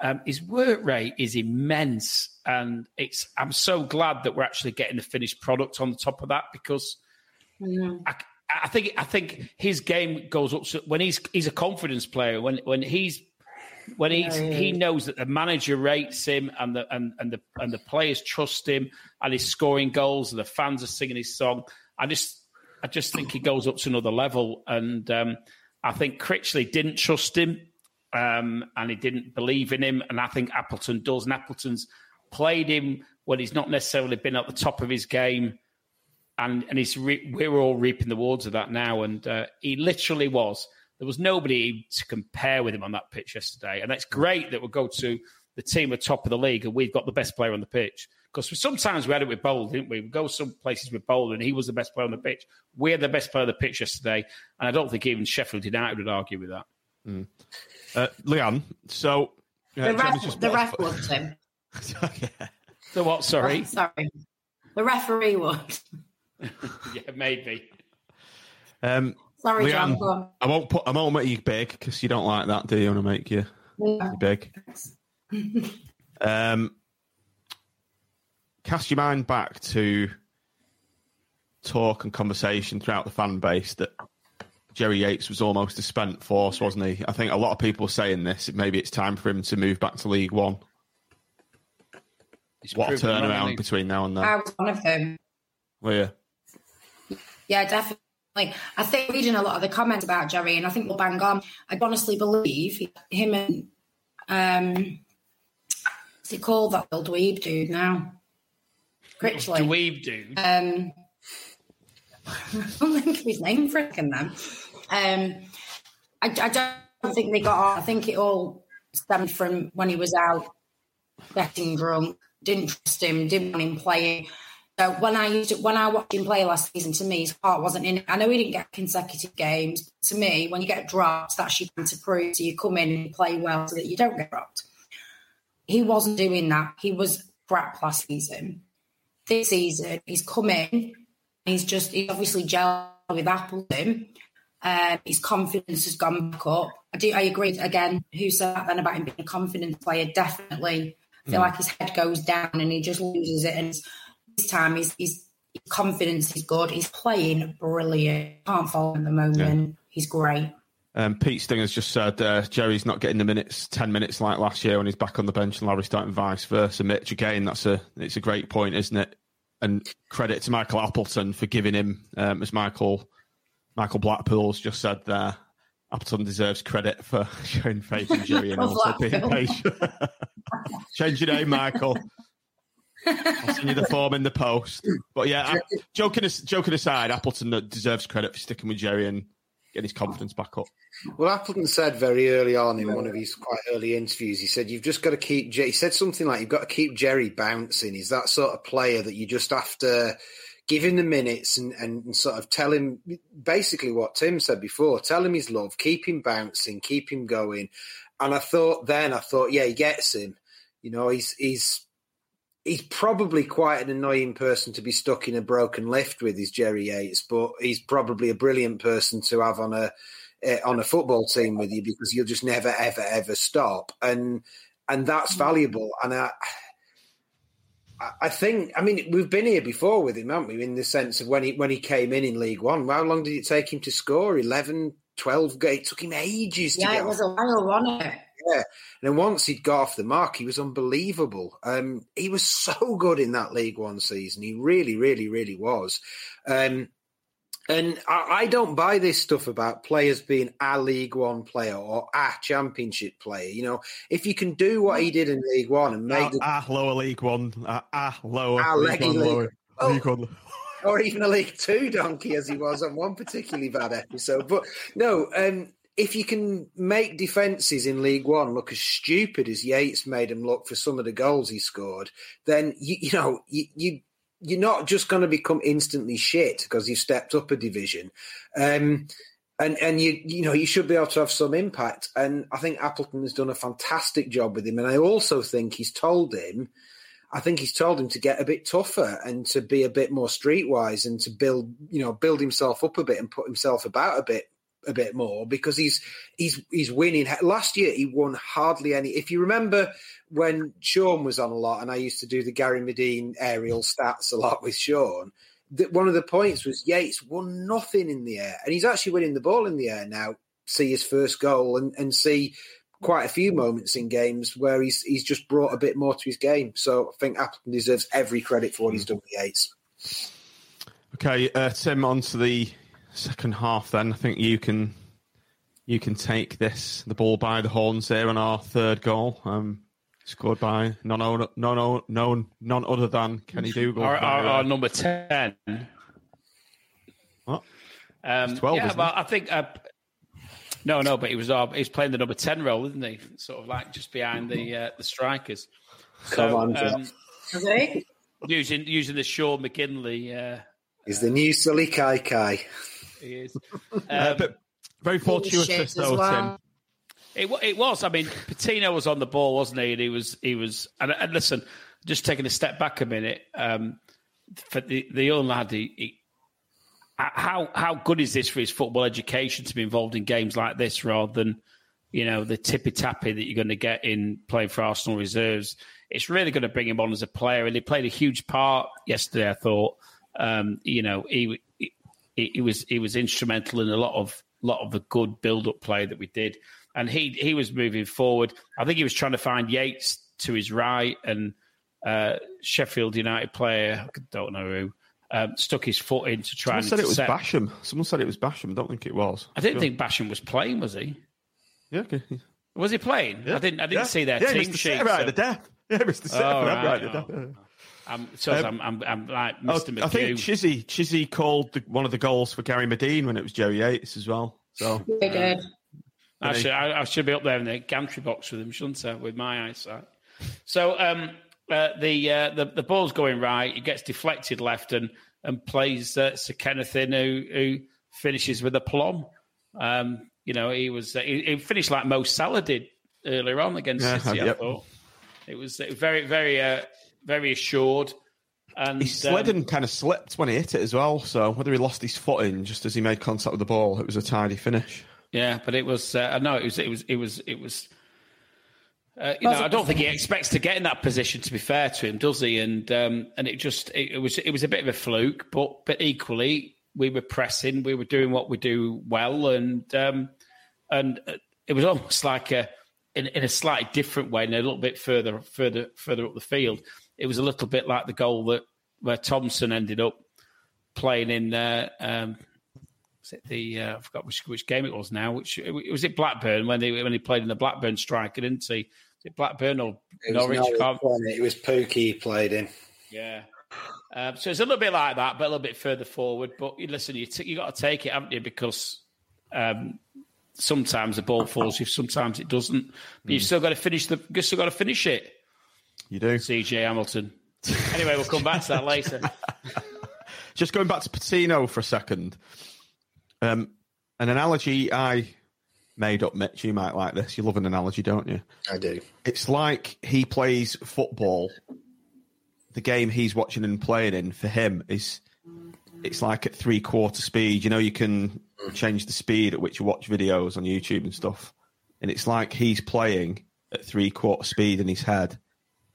[SPEAKER 3] Um, his work rate is immense, and it's. I'm so glad that we're actually getting the finished product on the top of that because I, I think I think his game goes up so when he's he's a confidence player when when he's when he's he knows that the manager rates him and the and, and the and the players trust him and he's scoring goals and the fans are singing his song. I just I just think he goes up to another level and um, I think Critchley didn't trust him um, and he didn't believe in him and I think Appleton does and Appleton's played him when he's not necessarily been at the top of his game and and he's re- we're all reaping the rewards of that now. And uh, he literally was. There was nobody to compare with him on that pitch yesterday, and it's great that we'll go to the team at top of the league and we've got the best player on the pitch Because sometimes we had it with Bold, didn't we? We go some places with Bold, and he was the best player on the pitch. We're the best player on the pitch yesterday, and I don't think even Sheffield United would argue with that.
[SPEAKER 1] Mm. Uh, Leanne, so uh,
[SPEAKER 4] the ref,
[SPEAKER 1] just
[SPEAKER 4] the ref loved him. [laughs]
[SPEAKER 1] yeah.
[SPEAKER 3] The what? Sorry,
[SPEAKER 4] sorry. The referee would. [laughs]
[SPEAKER 3] yeah, maybe.
[SPEAKER 1] Um,
[SPEAKER 4] Sorry,
[SPEAKER 1] Leanne,
[SPEAKER 4] John.
[SPEAKER 1] I won't put. I won't make you big because you don't like that, do you? Want to make you,
[SPEAKER 4] Yeah.
[SPEAKER 1] you big? [laughs] um, cast your mind back to talk and conversation throughout the fan base that Jerry Yates was almost a spent force, wasn't he? I think a lot of people are saying this. Maybe it's time for him to move back to League One.
[SPEAKER 3] He's
[SPEAKER 1] what a turnaround
[SPEAKER 3] hasn't
[SPEAKER 1] between now and then.
[SPEAKER 4] I was one of them.
[SPEAKER 1] Were you?
[SPEAKER 4] Yeah, definitely. I think reading a lot of the comments about Jerry, and I think we'll bang on. I honestly believe him and um, what's it called that old dweeb dude now? Critchley.
[SPEAKER 3] Dweeb dude.
[SPEAKER 4] Um, [laughs] I don't think of his name freaking them. Um, I, I don't think they got on. I think it all stemmed from when he was out getting drunk, didn't trust him, didn't want him playing. So when I used to, when I watched him play last season, to me his heart wasn't in it. I know he didn't get consecutive games. To me, when you get dropped, that's your time to prove. So you come in and play well so that you don't get dropped. He wasn't doing that. He was crap last season. This season, he's come in. He's just he's obviously gelled with Appleton. Um, his confidence has gone back up. I do. I agree. Again, who said that then about him being a confidence player? Definitely. I feel
[SPEAKER 5] Mm.
[SPEAKER 4] like his head goes down and he just loses it. And this time, his, his confidence is good. He's playing brilliant. Can't fault him at the moment. He's great.
[SPEAKER 1] Um, Pete Stinger's just said uh, Jerry's not getting the minutes, ten minutes like last year when he's back on the bench, and Larry's starting vice versa. Mitch, again, that's a it's a great point, isn't it? And credit to Michael Appleton for giving him, um, as Michael Michael Blackpool's just said there. Appleton deserves credit for [laughs] showing faith in Jerry and also being patient. [laughs] Change your name, Michael. I'll send you the form in the post. But yeah, I- joking joking aside, Appleton deserves credit for sticking with Jerry and getting his confidence back up.
[SPEAKER 2] Well, Appleton said very early on in one of his quite early interviews, he said, You've just got to keep, Je-" he said something like, You've got to keep Jerry bouncing. He's that sort of player that you just have to give him the minutes and, and sort of tell him basically what Tim said before tell him his love, keep him bouncing, keep him going. And I thought then, I thought, yeah, he gets him. You know, he's, he's, he's probably quite an annoying person to be stuck in a broken lift with, is Jerry Yates, but he's probably a brilliant person to have on a uh, on a football team with you because you'll just never, ever, ever stop, and and that's valuable. And I, I- think, I mean, we've been here before with him, haven't we? In the sense of when he when he came in in League One, how long did it take him to score? 11, 12 games. It took him ages to
[SPEAKER 4] Yeah,
[SPEAKER 2] get
[SPEAKER 4] it was
[SPEAKER 2] off
[SPEAKER 4] a while, wasn't it?
[SPEAKER 2] yeah. And then once he'd got off the mark, he was unbelievable. Um, he was so good in that League One season. He really, really, really was. Um, and I, I don't buy this stuff about players being a League One player or a Championship player. You know, if you can do what he did in League One and make
[SPEAKER 1] Ah,
[SPEAKER 2] the,
[SPEAKER 1] ah, lower League One. Ah, ah lower.
[SPEAKER 2] Ah,
[SPEAKER 1] league one,
[SPEAKER 2] league.
[SPEAKER 1] lower.
[SPEAKER 2] Oh.
[SPEAKER 1] League One.
[SPEAKER 2] or even a League Two donkey as he was on one particularly bad episode. But no, um, if you can make defences in League One look as stupid as Yates made them look for some of the goals he scored, then you, you know you. you you're not just going to become instantly shit because you've stepped up a division, um, and and you you know you should be able to have some impact. And I think Appleton has done a fantastic job with him, and I also think he's told him I think he's told him to get a bit tougher and to be a bit more streetwise and to build, you know, build himself up a bit and put himself about a bit, a bit more because he's he's he's winning. Last year he won hardly any. If you remember when Sean was on a lot, and I used to do the Gary Madine aerial stats a lot with Sean. That one of the points was Yates won nothing in the air, and he's actually winning the ball in the air now. See his first goal and, and see quite a few moments in games where he's he's just brought a bit more to his game. So I think Appleton deserves every credit for what he's done with Yates.
[SPEAKER 1] Okay, uh, Tim, on to the second half. Then I think you can you can take this the ball by the horns there on our third goal. Um, scored by none o- none o- none none other than Kenny Dougall.
[SPEAKER 3] Our, our, our number 10.
[SPEAKER 1] What?
[SPEAKER 3] Um,
[SPEAKER 1] 12,
[SPEAKER 3] yeah,
[SPEAKER 1] isn't
[SPEAKER 3] well, I think. Uh, no, no, but he was uh, he's playing the number 10 role, isn't he? Sort of like just behind the uh, the strikers.
[SPEAKER 2] Come on,
[SPEAKER 3] um, using using the Sean McKinley. Uh,
[SPEAKER 2] He's the new Sullay Kaikai.
[SPEAKER 3] He is. [laughs]
[SPEAKER 1] Uh,
[SPEAKER 3] Um,
[SPEAKER 1] but very fortuitous though,
[SPEAKER 4] well.
[SPEAKER 1] Tim.
[SPEAKER 3] It, it was. I mean, Patino was on the ball, wasn't he? And he was. He was. And, and listen, just taking a step back a minute. Um, for the the young lad, he, he, how how good is this for his football education to be involved in games like this rather than you know the tippy tappy that you're going to get in playing for Arsenal reserves? It's really going to bring him on as a player, and he played a huge part yesterday. I thought. Um, you know, he, he he was he was instrumental in a lot of lot of the good build up play that we did, and he he was moving forward. I think he was trying to find Yates to his right, and uh, Sheffield United player I don't know who um, stuck his foot in to try
[SPEAKER 1] Someone
[SPEAKER 3] and
[SPEAKER 1] said it was. Basham. Someone said it was Basham. I don't think it was.
[SPEAKER 3] I didn't
[SPEAKER 1] Sure.
[SPEAKER 3] think Basham was playing, was he?
[SPEAKER 1] Yeah, okay.
[SPEAKER 3] Was he playing? I didn't. I didn't
[SPEAKER 1] yeah.
[SPEAKER 3] see their
[SPEAKER 1] yeah,
[SPEAKER 3] team sheet.
[SPEAKER 1] Right
[SPEAKER 3] so-
[SPEAKER 1] at the death. Yeah, Mr. Sitter
[SPEAKER 3] Oh,
[SPEAKER 1] right,
[SPEAKER 3] right. Oh.
[SPEAKER 1] Death. yeah.
[SPEAKER 3] I'm, so
[SPEAKER 1] Um,
[SPEAKER 3] I'm, I'm, I'm like
[SPEAKER 1] Oh,
[SPEAKER 3] Mr.
[SPEAKER 1] I think Chizzy Chizzy called the, one of the goals for Gary Madine when it was Joe Yates as well. So
[SPEAKER 4] They did.
[SPEAKER 3] I should, I, I should be up there in the gantry box with him, shouldn't I? With my eyesight. So um, uh, the, uh, the the ball's going right. It gets deflected left and and plays uh, Sir Kenneth in, who, who finishes with a plum. Um, you know, he was uh, he, he finished like Mo Salah did earlier on against
[SPEAKER 1] Yeah,
[SPEAKER 3] City. I thought it was very very uh, very assured. And
[SPEAKER 1] he slid
[SPEAKER 3] um,
[SPEAKER 1] and kind of slipped when he hit it as well. So whether he lost his footing just as he made contact with the ball, it was a tidy finish.
[SPEAKER 3] Yeah, but it was. Uh, no, it was. It was. It was. It was. Uh, you know, I don't think he expects to get in that position. To be fair to him, does he? And um, and it just it, it was it was a bit of a fluke, but but equally we were pressing, we were doing what we do well, and um, and uh, it was almost like a in, in a slightly different way, and a little bit further further further up the field. It was a little bit like the goal that where Thompson ended up playing in. Uh, um, was it the uh, I forgot which which game it was now? Which was it Blackburn when they when he played in the Blackburn striker, didn't he? Was it Blackburn or
[SPEAKER 2] It
[SPEAKER 3] Norwich?
[SPEAKER 2] It? Was Pukki he played in.
[SPEAKER 3] yeah. Um, so it's a little bit like that, but a little bit further forward. But you listen, you t- you got to take it, haven't you? Because um, sometimes the ball falls, you sometimes it doesn't. But you've still got to finish the. You've still got to finish it.
[SPEAKER 1] You do.
[SPEAKER 3] CJ Hamilton. anyway, we'll come back to that later. [laughs]
[SPEAKER 1] Just going back to Patino for a second. Um, an analogy I made up, Mitch. You might like this. You love an analogy, don't you?
[SPEAKER 2] I do.
[SPEAKER 1] It's like he plays football. The game he's watching and playing in for him is it's like at three quarter speed. You know, you can change the speed at which you watch videos on YouTube and stuff. And it's like he's playing at three quarter speed in his head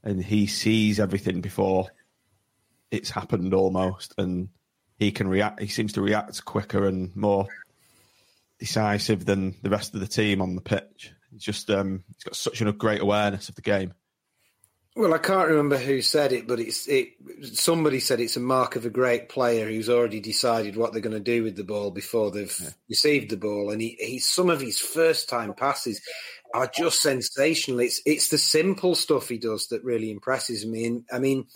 [SPEAKER 1] and he sees everything before it's happened almost. And he can react, he seems to react quicker and more decisive than the rest of the team on the pitch. He's just, um, he's got such a great awareness of the game.
[SPEAKER 2] Well, I can't remember who said it, but it's it. Somebody said it's a mark of a great player who's already decided what they're going to do with the ball before they've received the ball, and he, he some of his first time passes are just sensational. It's it's the simple stuff he does that really impresses me. And I mean,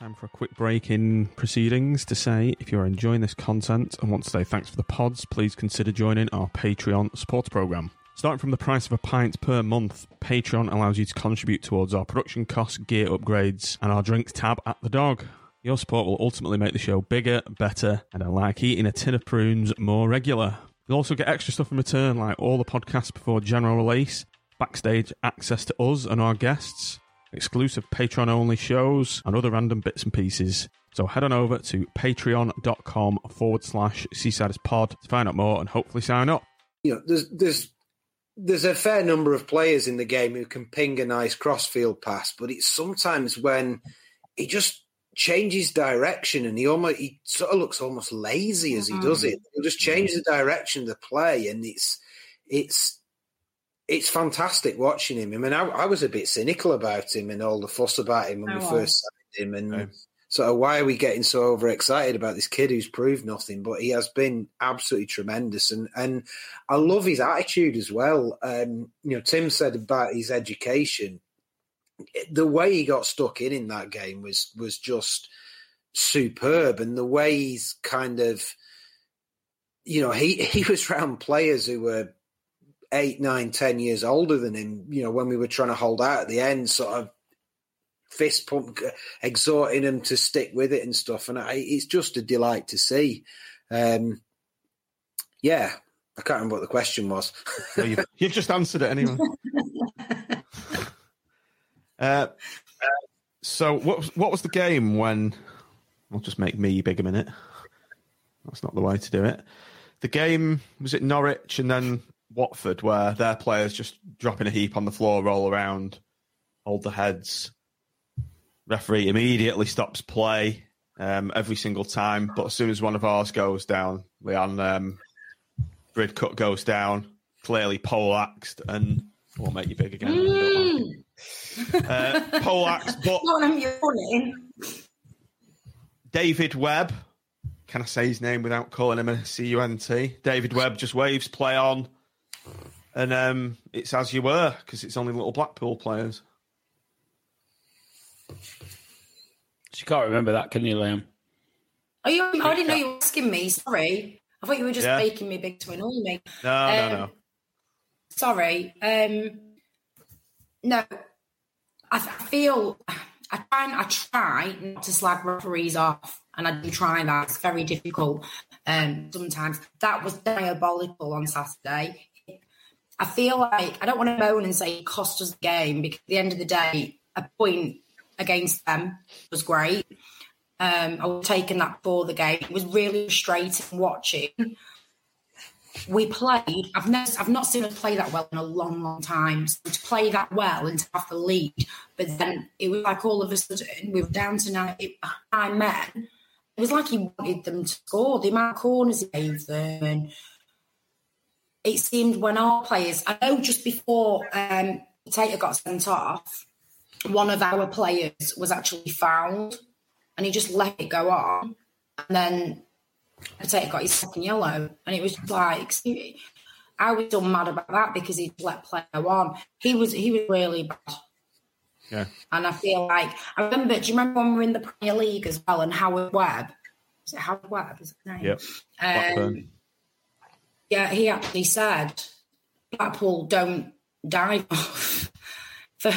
[SPEAKER 1] Time for a quick break in proceedings to say if you're enjoying this content and want to say thanks for the pods, please consider joining our Patreon support program. Starting from the price of a pint per month, Patreon allows you to contribute towards our production costs, gear upgrades, and our drinks tab at the dog. Your support will ultimately make the show bigger, better, and I like eating a tin of prunes more regular. You'll also get extra stuff in return, like all the podcasts before general release, backstage access to us and our guests, exclusive Patreon only shows, and other random bits and pieces. So head on over to patreon.com forward slash Seasiders Pod to find out more and hopefully sign up.
[SPEAKER 2] you know, there's there's there's a fair number of players in the game who can ping a nice crossfield pass, but it's sometimes when he just changes direction and he almost he sort of looks almost lazy as he does it. He'll just change the direction of the play, and it's it's it's fantastic watching him. I mean, I, I was a bit cynical about him and all the fuss about him when
[SPEAKER 4] I
[SPEAKER 2] we
[SPEAKER 4] was.
[SPEAKER 2] first signed him, and sort of why are we getting so overexcited about this kid who's proved nothing? But he has been absolutely tremendous, and and I love his attitude as well. Um, you know, Tim said about his education. The way he got stuck in in that game was was just superb, and the way he's kind of, you know, he [laughs] he was around players who were eight, nine, ten years older than him. You know, when we were trying to hold out at the end, sort of fist pump, exhorting them to stick with it and stuff. And I, it's just a delight to see. Um, yeah, I can't remember what the question was.
[SPEAKER 1] Well, you've, you've just answered it anyway. [laughs] uh, so what what was the game when? I'll just make me big a minute. That's not the way to do it. The game was it Norwich and then Watford, where their players just drop in a heap on the floor, roll around, hold the heads. Referee immediately stops play um, every single time, but as soon as one of ours goes down, Leon um, Bridcutt goes down, clearly poleaxed, and won't make you big again.
[SPEAKER 4] Mm.
[SPEAKER 1] Uh, poleaxed, but
[SPEAKER 4] Not I'm yawning.
[SPEAKER 1] David Webb. Can I say his name without calling him a C U N T? David Webb just waves play on, and um, it's as you were because it's only little Blackpool players.
[SPEAKER 3] She can't remember that, can you, Liam?
[SPEAKER 4] Are you? I didn't know you were asking me. Sorry, I thought you were just
[SPEAKER 1] Yeah.
[SPEAKER 4] making me big to annoy me.
[SPEAKER 1] No,
[SPEAKER 4] Um,
[SPEAKER 1] no, no.
[SPEAKER 4] Sorry. Um, no, I, feel I try. I try not to slag referees off, and I do try that. It's very difficult. Um, sometimes that was diabolical on Saturday. I feel like I don't want to moan and say it cost us the game because at the end of the day, a point against them was great. Um, I was taking that for the game. It was really frustrating watching. We played. I've never, I've not seen us play that well in a long, long time. So to play that well and to have the lead, but then it was like all of a sudden we were down to nine, nine men. It was like he wanted them to score. The amount of corners he gave them, and it seemed when our players, I know just before um, Tater got sent off, one of our players was actually fouled and he just let it go on. And then Potato got his second yellow. And it was like, I was still mad about that because he'd let play go on. He was he was really bad.
[SPEAKER 1] Yeah.
[SPEAKER 4] And I feel like, I remember, do you remember when we were in the Premier League as well and Howard Webb? Is it Howard Webb? Is it name?
[SPEAKER 1] Yep.
[SPEAKER 4] Um, yeah, he actually said Blackpool don't dive [laughs] off. for,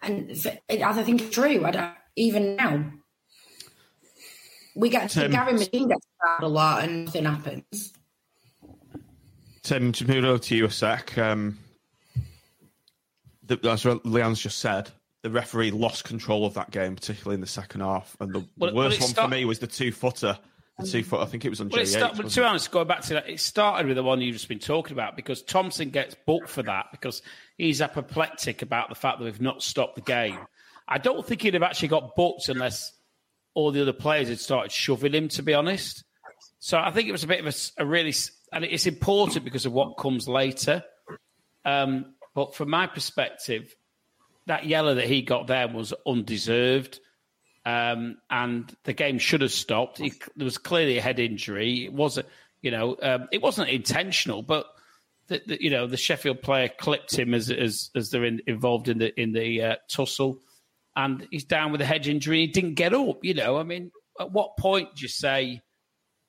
[SPEAKER 4] and for, I think it's true. I don't, even now, we get
[SPEAKER 1] Tim.
[SPEAKER 4] Gary McKean gets fouled a lot and nothing happens.
[SPEAKER 1] Tim, to move over to you a sec. Um, the, as Leon's just said, the referee lost control of that game, particularly in the second half. And the, the
[SPEAKER 3] Well, well,
[SPEAKER 1] worst
[SPEAKER 3] it
[SPEAKER 1] one
[SPEAKER 3] start-
[SPEAKER 1] for me was the two footer. The two foot, I think it was on
[SPEAKER 3] Well, it
[SPEAKER 1] J8.
[SPEAKER 3] start, but
[SPEAKER 1] wasn't
[SPEAKER 3] to be
[SPEAKER 1] it?
[SPEAKER 3] honest, going back to that, it started with the one you've just been talking about because Thompson gets booked for that because he's apoplectic about the fact that we've not stopped the game. I don't think he'd have actually got booked unless all the other players had started shoving him, to be honest. So I think it was a bit of a really, and it's important because of what comes later. Um, but from my perspective, that yellow that he got there was undeserved. Um, and the game should have stopped. He, there was clearly a head injury. It wasn't, you know, um, it wasn't intentional, but the, the, you know the Sheffield player clipped him as as, as they're in, involved in the in the uh, tussle, and he's down with a head injury. He didn't get up. You know, I mean, at what point do you say,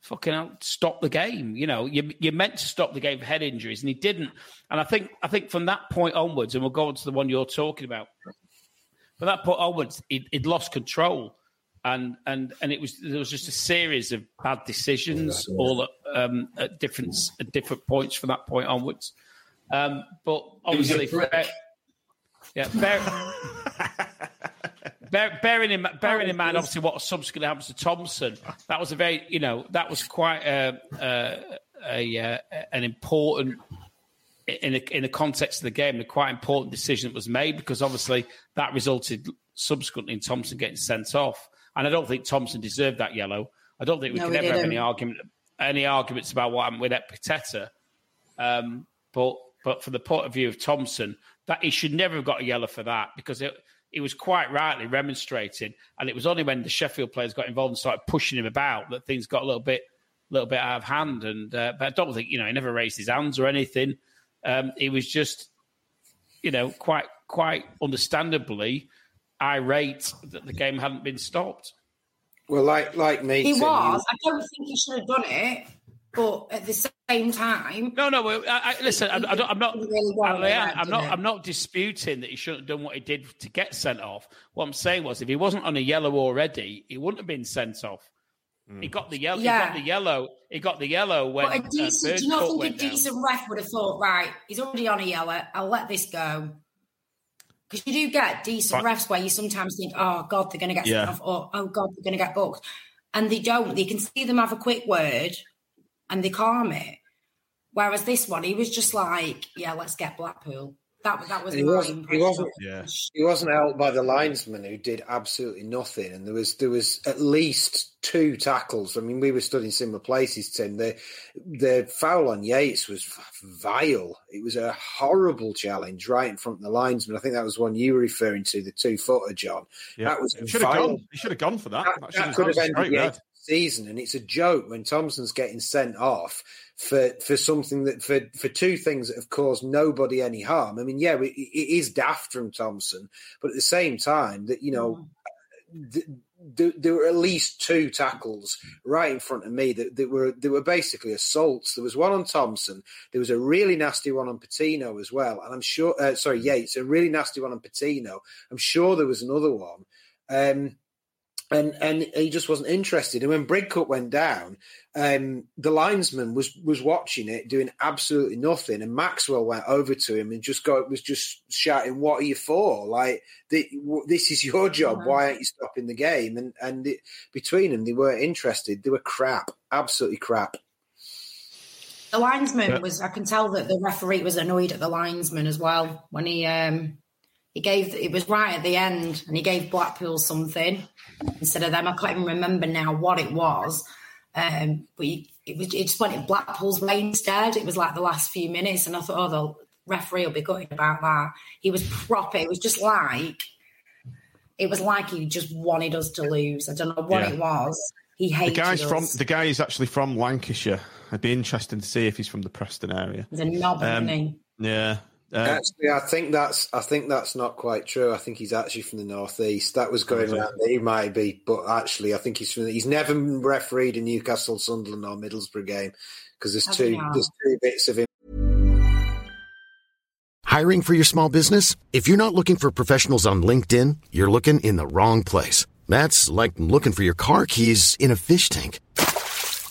[SPEAKER 3] "Fucking hell, stop the game"? You know, you you're meant to stop the game for head injuries, and he didn't. And I think I think from that point onwards, and we'll go on to the one you're talking about. From that point onwards, he'd, he'd lost control, and and and it was there was just a series of bad decisions, all at, um, at different at different points from that point onwards. Um, but obviously, bear- yeah, bear, [laughs] bear, bearing in bearing in mind, obviously, what subsequently happens to Thompson, that was a very you know that was quite a, a, a, uh an important in a, in the context of the game, a quite important decision that was made because obviously that resulted subsequently in Thompson getting sent off. And I don't think Thompson deserved that yellow. I don't think we
[SPEAKER 4] No,
[SPEAKER 3] can
[SPEAKER 4] he
[SPEAKER 3] ever have
[SPEAKER 4] didn't.
[SPEAKER 3] any argument any arguments about what happened with Ekpiteta. Um, but but from the point of view of Thompson, that he should never have got a yellow for that because it it was quite rightly remonstrated, and it was only when the Sheffield players got involved and started pushing him about that things got a little bit little bit out of hand. And uh, but I don't think you know he never raised his hands or anything. Um, he was just you know quite quite understandably irate that the game hadn't been stopped.
[SPEAKER 2] Well, like like me,
[SPEAKER 4] He
[SPEAKER 2] Tim,
[SPEAKER 4] was. I don't think he should have done it, but at the same same time,
[SPEAKER 3] No, no. well, I, I, listen, I, I don't, I'm not.
[SPEAKER 4] Really wanted
[SPEAKER 3] I, am,
[SPEAKER 4] didn't
[SPEAKER 3] not.
[SPEAKER 4] he?
[SPEAKER 3] I'm not disputing that he shouldn't have done what he did to get sent off. What I'm saying was, if he wasn't on a yellow already, he wouldn't have been sent off. He got the yellow. He
[SPEAKER 4] Yeah.
[SPEAKER 3] got the yellow. He got the yellow when
[SPEAKER 4] but a
[SPEAKER 3] uh,
[SPEAKER 4] decent, do you not think a
[SPEAKER 3] went down.
[SPEAKER 4] decent ref would have thought, right, he's already on a yellow, I'll let this go. Because you do get decent
[SPEAKER 1] But-
[SPEAKER 4] refs where you sometimes think, oh, God, they're going to get
[SPEAKER 1] Yeah.
[SPEAKER 4] sent off, or oh, God, they're going to get booked. And they don't. They can see them have a quick word and they calm it. Whereas this one, he was just like, yeah, let's get Blackpool. That, that was
[SPEAKER 2] He wasn't- he wasn't-
[SPEAKER 1] Yeah.
[SPEAKER 2] He wasn't helped by the linesman who did absolutely nothing, and there was there was at least two tackles. I mean, we were studying similar places, Tim. The the foul on Yates was vile. It was a horrible challenge right in front of the linesman. I think that was one you were referring to, the two footer, John.
[SPEAKER 1] Yeah.
[SPEAKER 2] That was
[SPEAKER 1] He should have
[SPEAKER 2] vile.
[SPEAKER 1] gone. He should have gone for that.
[SPEAKER 2] That,
[SPEAKER 1] That
[SPEAKER 2] that could have ended the season, and it's a joke when Thompson's getting sent off for for something that for for two things that have caused nobody any harm. I mean, yeah, it, it is daft from Thompson, but at the same time, that you know. th- th- there were at least two tackles right in front of me that, that were that were basically assaults. There was one on Thompson. There was a really nasty one on Patino as well, and I'm sure. Uh, sorry, Yates, a really nasty one on Patino. I'm sure there was another one. Um, and and he just wasn't interested. And when Bridcutt went down, um, the linesman was was watching it, doing absolutely nothing. And Maxwell went over to him and just got was just shouting, "What are you for? Like this is your job. Why aren't you stopping the game?" And and it, between them, they weren't interested. They were crap, absolutely crap.
[SPEAKER 4] The linesman was. I can tell that the referee was annoyed at the linesman as well when he um he gave. It was right at the end, and he gave Blackpool something instead of them. I can't even remember now what it was. Um, but he, it was. It just went in Blackpool's way instead. It was like the last few minutes, and I thought, oh, the referee will be gutted about that. He was proper. It was just like. It was like he just wanted us to lose. I don't know what
[SPEAKER 1] Yeah.
[SPEAKER 4] it was. He
[SPEAKER 1] The guy's
[SPEAKER 4] us.
[SPEAKER 1] from the guy is actually from Lancashire. It'd be interesting to see if he's from the Preston area.
[SPEAKER 4] He's a knob,
[SPEAKER 1] Um,
[SPEAKER 4] isn't he?
[SPEAKER 1] Yeah. Um,
[SPEAKER 2] Actually, I think that's I think that's not quite true. I think he's actually from the northeast. That was going
[SPEAKER 1] Is he?
[SPEAKER 2] around. He might be, but actually, I think he's from. He's never refereed a Newcastle, Sunderland, or Middlesbrough game because there's two
[SPEAKER 4] he
[SPEAKER 2] there's two bits of him.
[SPEAKER 5] Hiring for your small business? If you're not looking for professionals on LinkedIn, you're looking in the wrong place. That's like looking for your car keys in a fish tank.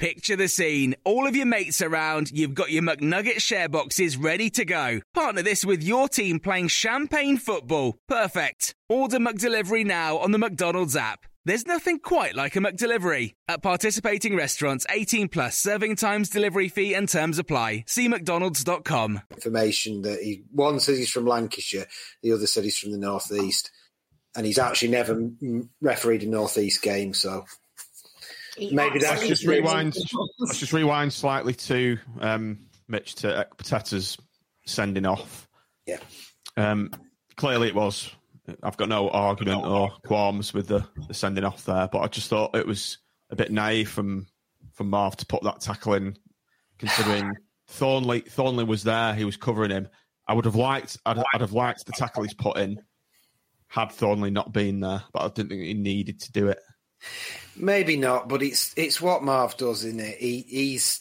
[SPEAKER 6] Picture the scene. All of your mates around, you've got your McNugget share boxes ready to go. Partner this with your team playing champagne football. Perfect. Order McDelivery now on the McDonald's app. There's nothing quite like a McDelivery. At participating restaurants, 18 plus serving times, delivery fee and terms apply. See mcdonalds.com.
[SPEAKER 2] information that he one says he's from Lancashire, the other said he's from the northeast, and he's actually never refereed a northeast game. So Maybe that's
[SPEAKER 1] let's just rewind. let's just rewind slightly to um, Mitch to Pateta's sending off.
[SPEAKER 2] yeah,
[SPEAKER 1] Um, clearly, it was. I've got no argument or qualms with the, the sending off there, but I just thought it was a bit naive from from Marv to put that tackle in, considering [sighs] Thorniley Thorniley was there, he was covering him. I would have liked, I'd, I'd have liked the tackle he's put in had Thorniley not been there, but I didn't think he needed to do it.
[SPEAKER 2] Maybe not, but it's it's what Marv does, isn't it? He he's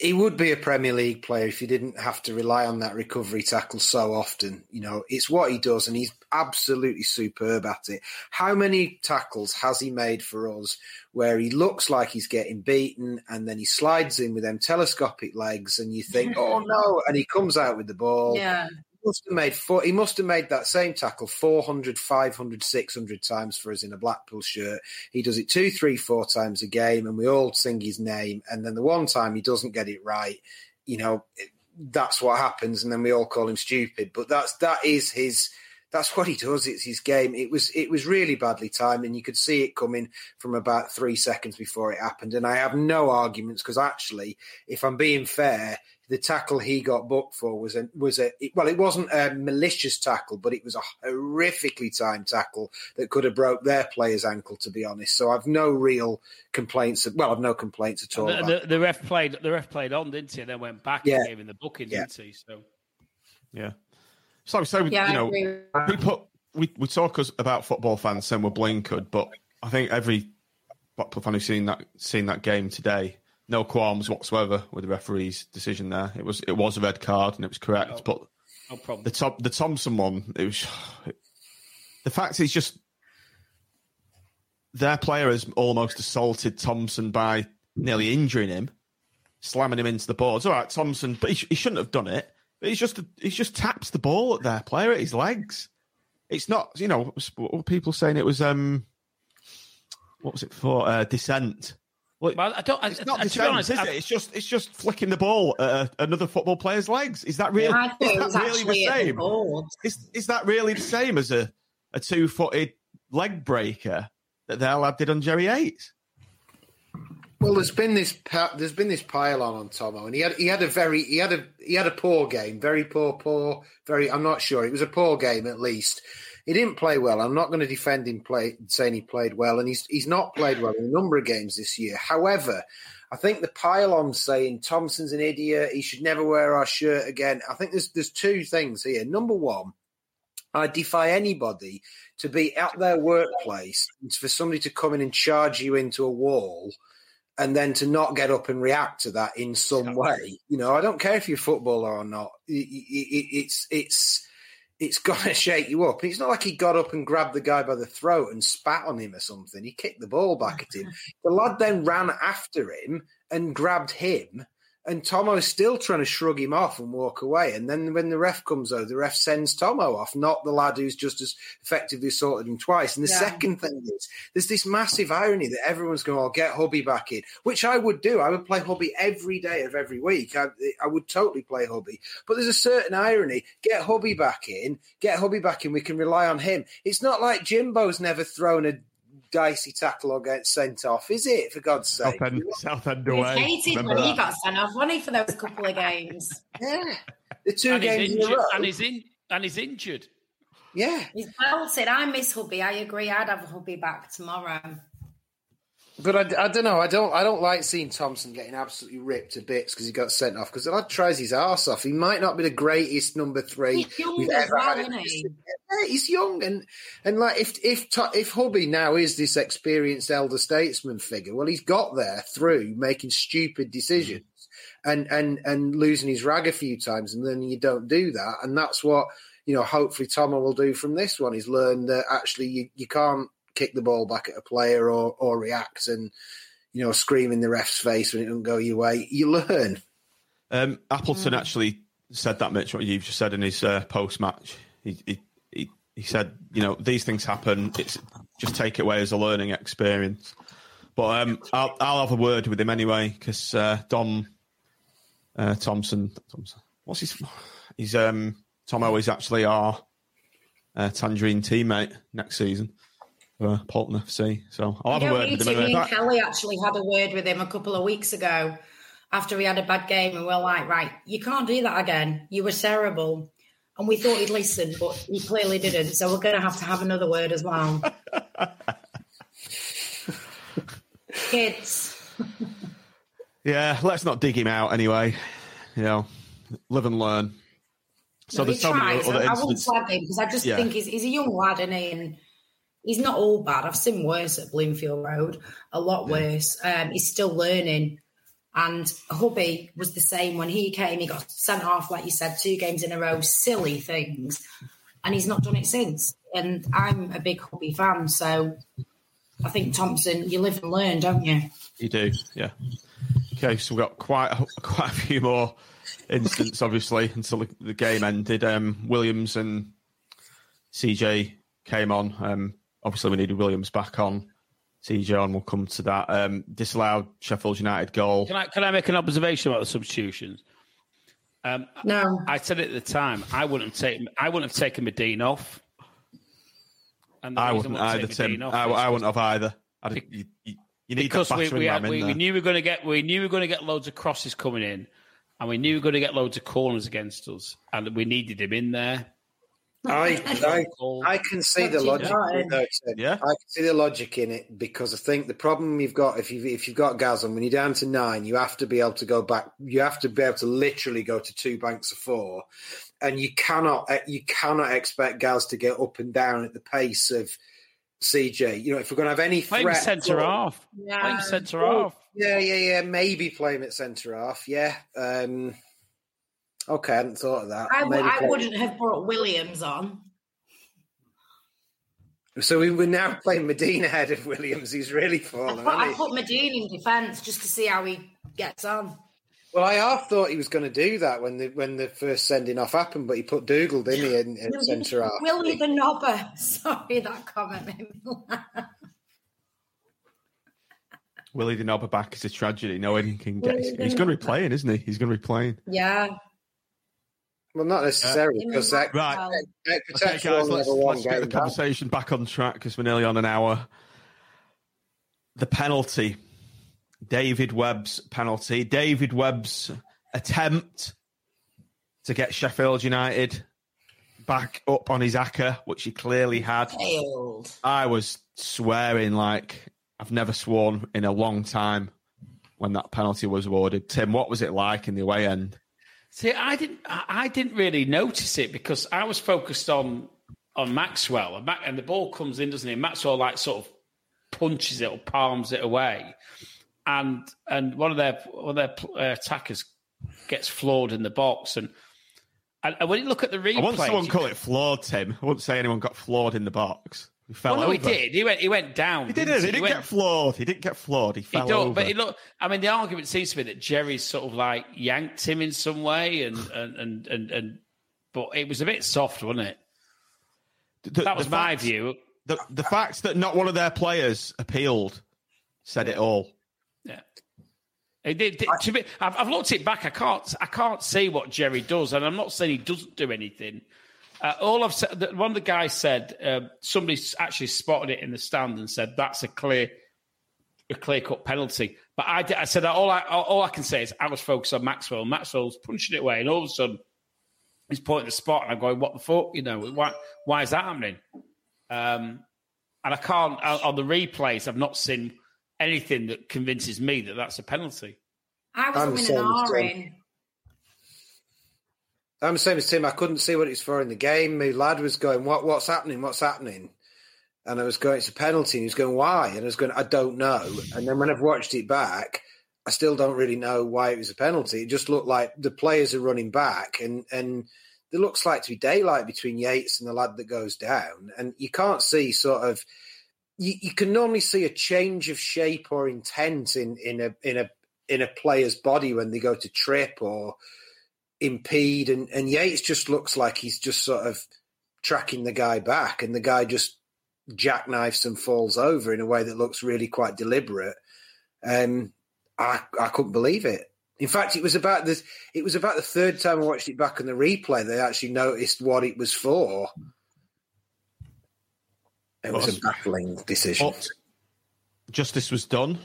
[SPEAKER 2] he would be a Premier League player if he didn't have to rely on that recovery tackle so often. You know, it's what he does, and he's absolutely superb at it. How many tackles has he made for us where he looks like he's getting beaten, and then he slides in with them telescopic legs, and you think, [laughs] oh no, and he comes out with the ball.
[SPEAKER 4] Yeah.
[SPEAKER 2] Must have made four, he must have made that same tackle 400 500 600 times for us in a blackpool shirt he does it two three four times a game and we all sing his name and then the one time he doesn't get it right you know that's what happens and then we all call him stupid but that's that is his that's what he does. It's his game. It was it was really badly timed, and you could see it coming from about three seconds before it happened. And I have no arguments because actually, if I'm being fair, the tackle he got booked for was a was a well, it wasn't a malicious tackle, but it was a horrifically timed tackle that could have broke their player's ankle. To be honest, so I've no real complaints. Well, I've no complaints at all.
[SPEAKER 3] The, the, the ref played. The ref played on, didn't he? And then went back
[SPEAKER 2] Yeah.
[SPEAKER 3] and gave him the booking,
[SPEAKER 2] Yeah.
[SPEAKER 3] didn't he? So
[SPEAKER 1] Yeah. So, so
[SPEAKER 4] Yeah,
[SPEAKER 1] you know,
[SPEAKER 4] agree with
[SPEAKER 1] we put we, we talk us about football fans saying we're blinkered, but I think every Blackpool fan who's seen that seen that game today, no qualms whatsoever with the referee's decision there. It was it was a red card and it was correct, but
[SPEAKER 3] no problem.
[SPEAKER 1] the top the Thompson one, it was [sighs] the fact is just their player has almost assaulted Thompson by nearly injuring him, slamming him into the boards. All right, Thompson, but he, sh- he shouldn't have done it. But he's just he's just taps the ball at their player at his legs. It's not, you know, what were people saying it was um, what was it for? Uh, dissent. Well,
[SPEAKER 3] Well, I don't. I,
[SPEAKER 1] it's not
[SPEAKER 3] I- to be honest,
[SPEAKER 1] is
[SPEAKER 3] I-
[SPEAKER 1] it? It's just it's just flicking the ball at another football player's legs. Is that really?
[SPEAKER 4] I thought [laughs]
[SPEAKER 1] is that really the
[SPEAKER 4] at the
[SPEAKER 1] same? Is is that really the same as a, a two footed leg breaker that their lad did on Jerry Yates?
[SPEAKER 2] Well, there's been this pa- there's been this pile on on Tomo, and he had he had a very he had a he had a poor game, very poor, poor, very. I'm not sure it was a poor game at least. He didn't play well. I'm not going to defend him play saying he played well, and he's he's not played well in a number of games this year. However, I think the pile on saying Thompson's an idiot, he should never wear our shirt again. I think there's there's two things here. Number one, I defy anybody to be at their workplace and for somebody to come in and charge you into a wall and then to not get up and react to that in some way. You know, I don't care if you're a footballer or not. It- it- it- It's it's it's going [laughs] to shake you up. It's not like he got up and grabbed the guy by the throat and spat on him or something. He kicked the ball back at him. [laughs] The lad then ran after him and grabbed him. And Tomo is still trying to shrug him off and walk away. And then when the ref comes over, the ref sends Tomo off, not the lad who's just as effectively assaulted him twice. And the
[SPEAKER 4] Yeah.
[SPEAKER 2] second thing is, there's this massive irony that everyone's going, "I'll oh, get Hubby back in," which I would do. I would play Hubby every day of every week. I, I would totally play Hubby. But there's a certain irony. Get Hubby back in. Get Hubby back in. We can rely on him. It's not like Jimbo's never thrown a dicey tackle or get sent off, is it? For God's sake.
[SPEAKER 1] Southend, Southend
[SPEAKER 4] He was
[SPEAKER 1] away.
[SPEAKER 4] hated
[SPEAKER 1] Remember
[SPEAKER 4] when he got sent off, wasn't he, for those couple of games? [laughs]
[SPEAKER 2] Yeah. The two
[SPEAKER 3] and he's
[SPEAKER 2] games in a
[SPEAKER 3] injured.
[SPEAKER 2] row.
[SPEAKER 3] And he's in. And he's injured.
[SPEAKER 2] Yeah.
[SPEAKER 4] He's belted. I miss Hubby. I agree. I'd have Hubby back tomorrow.
[SPEAKER 2] But I, I don't know. I don't. I don't like seeing Thompson getting absolutely ripped to bits because he got sent off. Because the lad tries his arse off. He might not be the greatest number three
[SPEAKER 4] He's young
[SPEAKER 2] we've ever
[SPEAKER 4] well,
[SPEAKER 2] had.
[SPEAKER 4] isn't he?
[SPEAKER 2] Yeah, he's young and and like if if if Hubby now is this experienced elder statesman figure, well, he's got there through making stupid decisions and and and losing his rag a few times, and then you don't do that, and that's what you know. Hopefully, Tomo will do from this one. He's learned that actually you, you can't kick the ball back at a player or or react and you know scream in the ref's face when it doesn't go your way. You learn.
[SPEAKER 1] Um, Appleton actually said that, Mitch, what you've just said in his uh, post match. He, he, he, he said, you know, these things happen. It's just take it away as a learning experience. But um, I'll, I'll have a word with him anyway because uh, Dom uh, Thompson, Thompson, what's his? He's um, Tomo is actually our uh, Tangerine teammate next season for Poulton FC. So I'll have
[SPEAKER 4] You
[SPEAKER 1] a word with him anyway.
[SPEAKER 4] and Kelly actually had a word with him a couple of weeks ago after he had a bad game, and we're like, right, you can't do that again. You were terrible. And we thought he'd listen, but he clearly didn't. So we're going to have to have another word as well. [laughs] Kids.
[SPEAKER 1] Yeah, let's not dig him out anyway. You know, live and learn. So
[SPEAKER 4] No, he
[SPEAKER 1] there's so many other
[SPEAKER 4] I, I wouldn't
[SPEAKER 1] incidents.
[SPEAKER 4] slag him because I just
[SPEAKER 1] Yeah.
[SPEAKER 4] think he's, he's a young lad, isn't he? And he's not all bad. I've seen worse at Bloomfield Road, a lot worse. Um, he's still learning. And Hubby was the same when he came. He got sent off, like you said, two games in a row, silly things. And he's not done it since. And I'm a big Hubby fan. So I think Thompson, you live and learn, don't you?
[SPEAKER 1] You do, yeah. Okay, so we've got quite a, quite a few more incidents, obviously, until the, the game ended. Um, Williams and CJ came on. Um, obviously, we needed Williams back on. CJ on, we'll come to that. Um, disallowed Sheffield United goal.
[SPEAKER 3] Can I can I make an observation about the substitutions? Um,
[SPEAKER 4] No.
[SPEAKER 3] I said it at the time. I wouldn't have taken. I wouldn't have taken Madine off. And
[SPEAKER 1] I wouldn't either, Tim.
[SPEAKER 3] Medina off
[SPEAKER 1] I, I wouldn't have either. I'd, you, you, you need
[SPEAKER 3] because we, we, had, we, we knew we were going to get we knew we were going to get loads of crosses coming in, and we knew we were going to get loads of corners against us, and we needed him in there.
[SPEAKER 2] I, [laughs] I, I can see the logic. in it.
[SPEAKER 1] Yeah.
[SPEAKER 2] I can see the logic in it because I think the problem you've got if you if you've got Gazan when you're down to nine, you have to be able to go back. You have to be able to literally go to two banks of four, and you cannot you cannot expect Gaz to get up and down at the pace of CJ. You know, if we're going to have any
[SPEAKER 3] Play him
[SPEAKER 2] threat,
[SPEAKER 3] centre half. Play him centre half.
[SPEAKER 2] Yeah, yeah, yeah. Maybe play him at centre half. Yeah. Um, okay, I hadn't thought of that.
[SPEAKER 4] I, w-
[SPEAKER 2] Maybe
[SPEAKER 4] I wouldn't have brought Williams on.
[SPEAKER 2] So we we're now playing Medina ahead of Williams. He's really
[SPEAKER 4] I
[SPEAKER 2] fallen.
[SPEAKER 4] put, I
[SPEAKER 2] hasn't he?
[SPEAKER 4] put Medina in defence just to see how he gets on.
[SPEAKER 2] Well, I half thought he was going to do that when the when the first sending off happened, but he put Dougall, didn't he, in, in centre half?
[SPEAKER 4] Willie the Knobber. [laughs] Sorry, that comment made me laugh.
[SPEAKER 1] Willie the Knobber back is a tragedy. No one can get.
[SPEAKER 4] Willie
[SPEAKER 1] He's, he's going to be playing, isn't he? He's going to be playing.
[SPEAKER 4] Yeah.
[SPEAKER 2] Well, not necessarily
[SPEAKER 4] Uh,
[SPEAKER 2] because that,
[SPEAKER 1] Right.
[SPEAKER 2] that
[SPEAKER 1] Okay, guys, let's,
[SPEAKER 2] one
[SPEAKER 1] let's get the
[SPEAKER 2] game back.
[SPEAKER 1] conversation back on track because we're nearly on an hour. The penalty, David Webb's penalty, David Webb's attempt to get Sheffield United back up on his acca, which he clearly had.
[SPEAKER 4] Failed.
[SPEAKER 1] I was swearing like I've never sworn in a long time when that penalty was awarded. Tim, what was it like in the away end?
[SPEAKER 3] See, I didn't. I didn't really notice it because I was focused on on Maxwell, and, Mac, and the ball comes in, doesn't it? Maxwell like sort of punches it or palms it away, and and one of their one of their uh, attackers gets floored in the box, and and, and when you look at the replay,
[SPEAKER 1] I want someone call it flawed, Tim. I wouldn't say anyone got floored in the box. He fell
[SPEAKER 3] well, no, he did. He went. He went down.
[SPEAKER 1] He didn't.
[SPEAKER 3] didn't
[SPEAKER 1] He didn't
[SPEAKER 3] went-
[SPEAKER 1] get flawed. He didn't get flawed. He
[SPEAKER 3] He
[SPEAKER 1] fell
[SPEAKER 3] don't,
[SPEAKER 1] over.
[SPEAKER 3] but he look. I mean, the argument seems to be that Jerry's sort of like yanked him in some way, and [sighs] and and and, and but it was a bit soft, wasn't it?
[SPEAKER 1] The-
[SPEAKER 3] that was my
[SPEAKER 1] fact-
[SPEAKER 3] view.
[SPEAKER 1] The, the fact that not one of their players appealed said it all.
[SPEAKER 3] Yeah. It did, to be, I've, I've looked it back. I can't. I can't see what Jerry does, and I'm not saying he doesn't do anything. Uh, all I've said. One of the guys said uh, somebody actually spotted it in the stand and said that's a clear, a clear cut penalty. But I, I said all I all I can say is I was focused on Maxwell. Maxwell's punching it away, and all of a sudden he's pointing the spot, and I'm going, "What the fuck?" You know, why why is that happening? Um, and I can't on the replays. I've not seen anything that convinces me that that's a penalty.
[SPEAKER 4] I was
[SPEAKER 2] I'm
[SPEAKER 4] umming
[SPEAKER 2] the same
[SPEAKER 4] and
[SPEAKER 2] as Tim.
[SPEAKER 4] ahhing.
[SPEAKER 2] I'm the same as Tim. I couldn't see what it's for in the game. My lad was going, "What? What's happening? What's happening?" And I was going, "It's a penalty." And he was going, "Why?" And I was going, "I don't know." And then when I've watched it back, I still don't really know why it was a penalty. It just looked like the players are running back, and and there looks like to be daylight between Yates and the lad that goes down, and you can't see sort of. You, you can normally see a change of shape or intent in in a in a in a player's body when they go to trip or impede and, and Yates just looks like he's just sort of tracking the guy back and the guy just jackknifes and falls over in a way that looks really quite deliberate. Um I I couldn't believe it. In fact, it was about the it was about the third time I watched it back on the replay they actually noticed what it was for. It was a baffling decision.
[SPEAKER 1] Justice was done.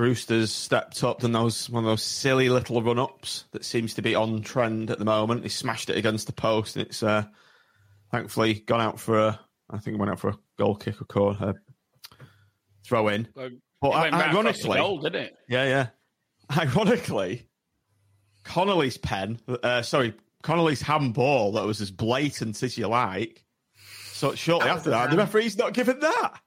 [SPEAKER 1] Brewster's stepped up, and those one of those silly little run ups that seems to be on trend at the moment. He smashed it against the post, and it's uh, thankfully gone out for a. I think it went out for a goal kick or corner throw in.
[SPEAKER 3] Well,
[SPEAKER 1] But
[SPEAKER 3] it went right across the
[SPEAKER 1] ironically,
[SPEAKER 3] goal, didn't it?
[SPEAKER 1] yeah, yeah. Ironically, Connolly's pen, uh, sorry, Connolly's handball that was as blatant as you like. So shortly
[SPEAKER 4] That
[SPEAKER 1] after that, the referee's not given that.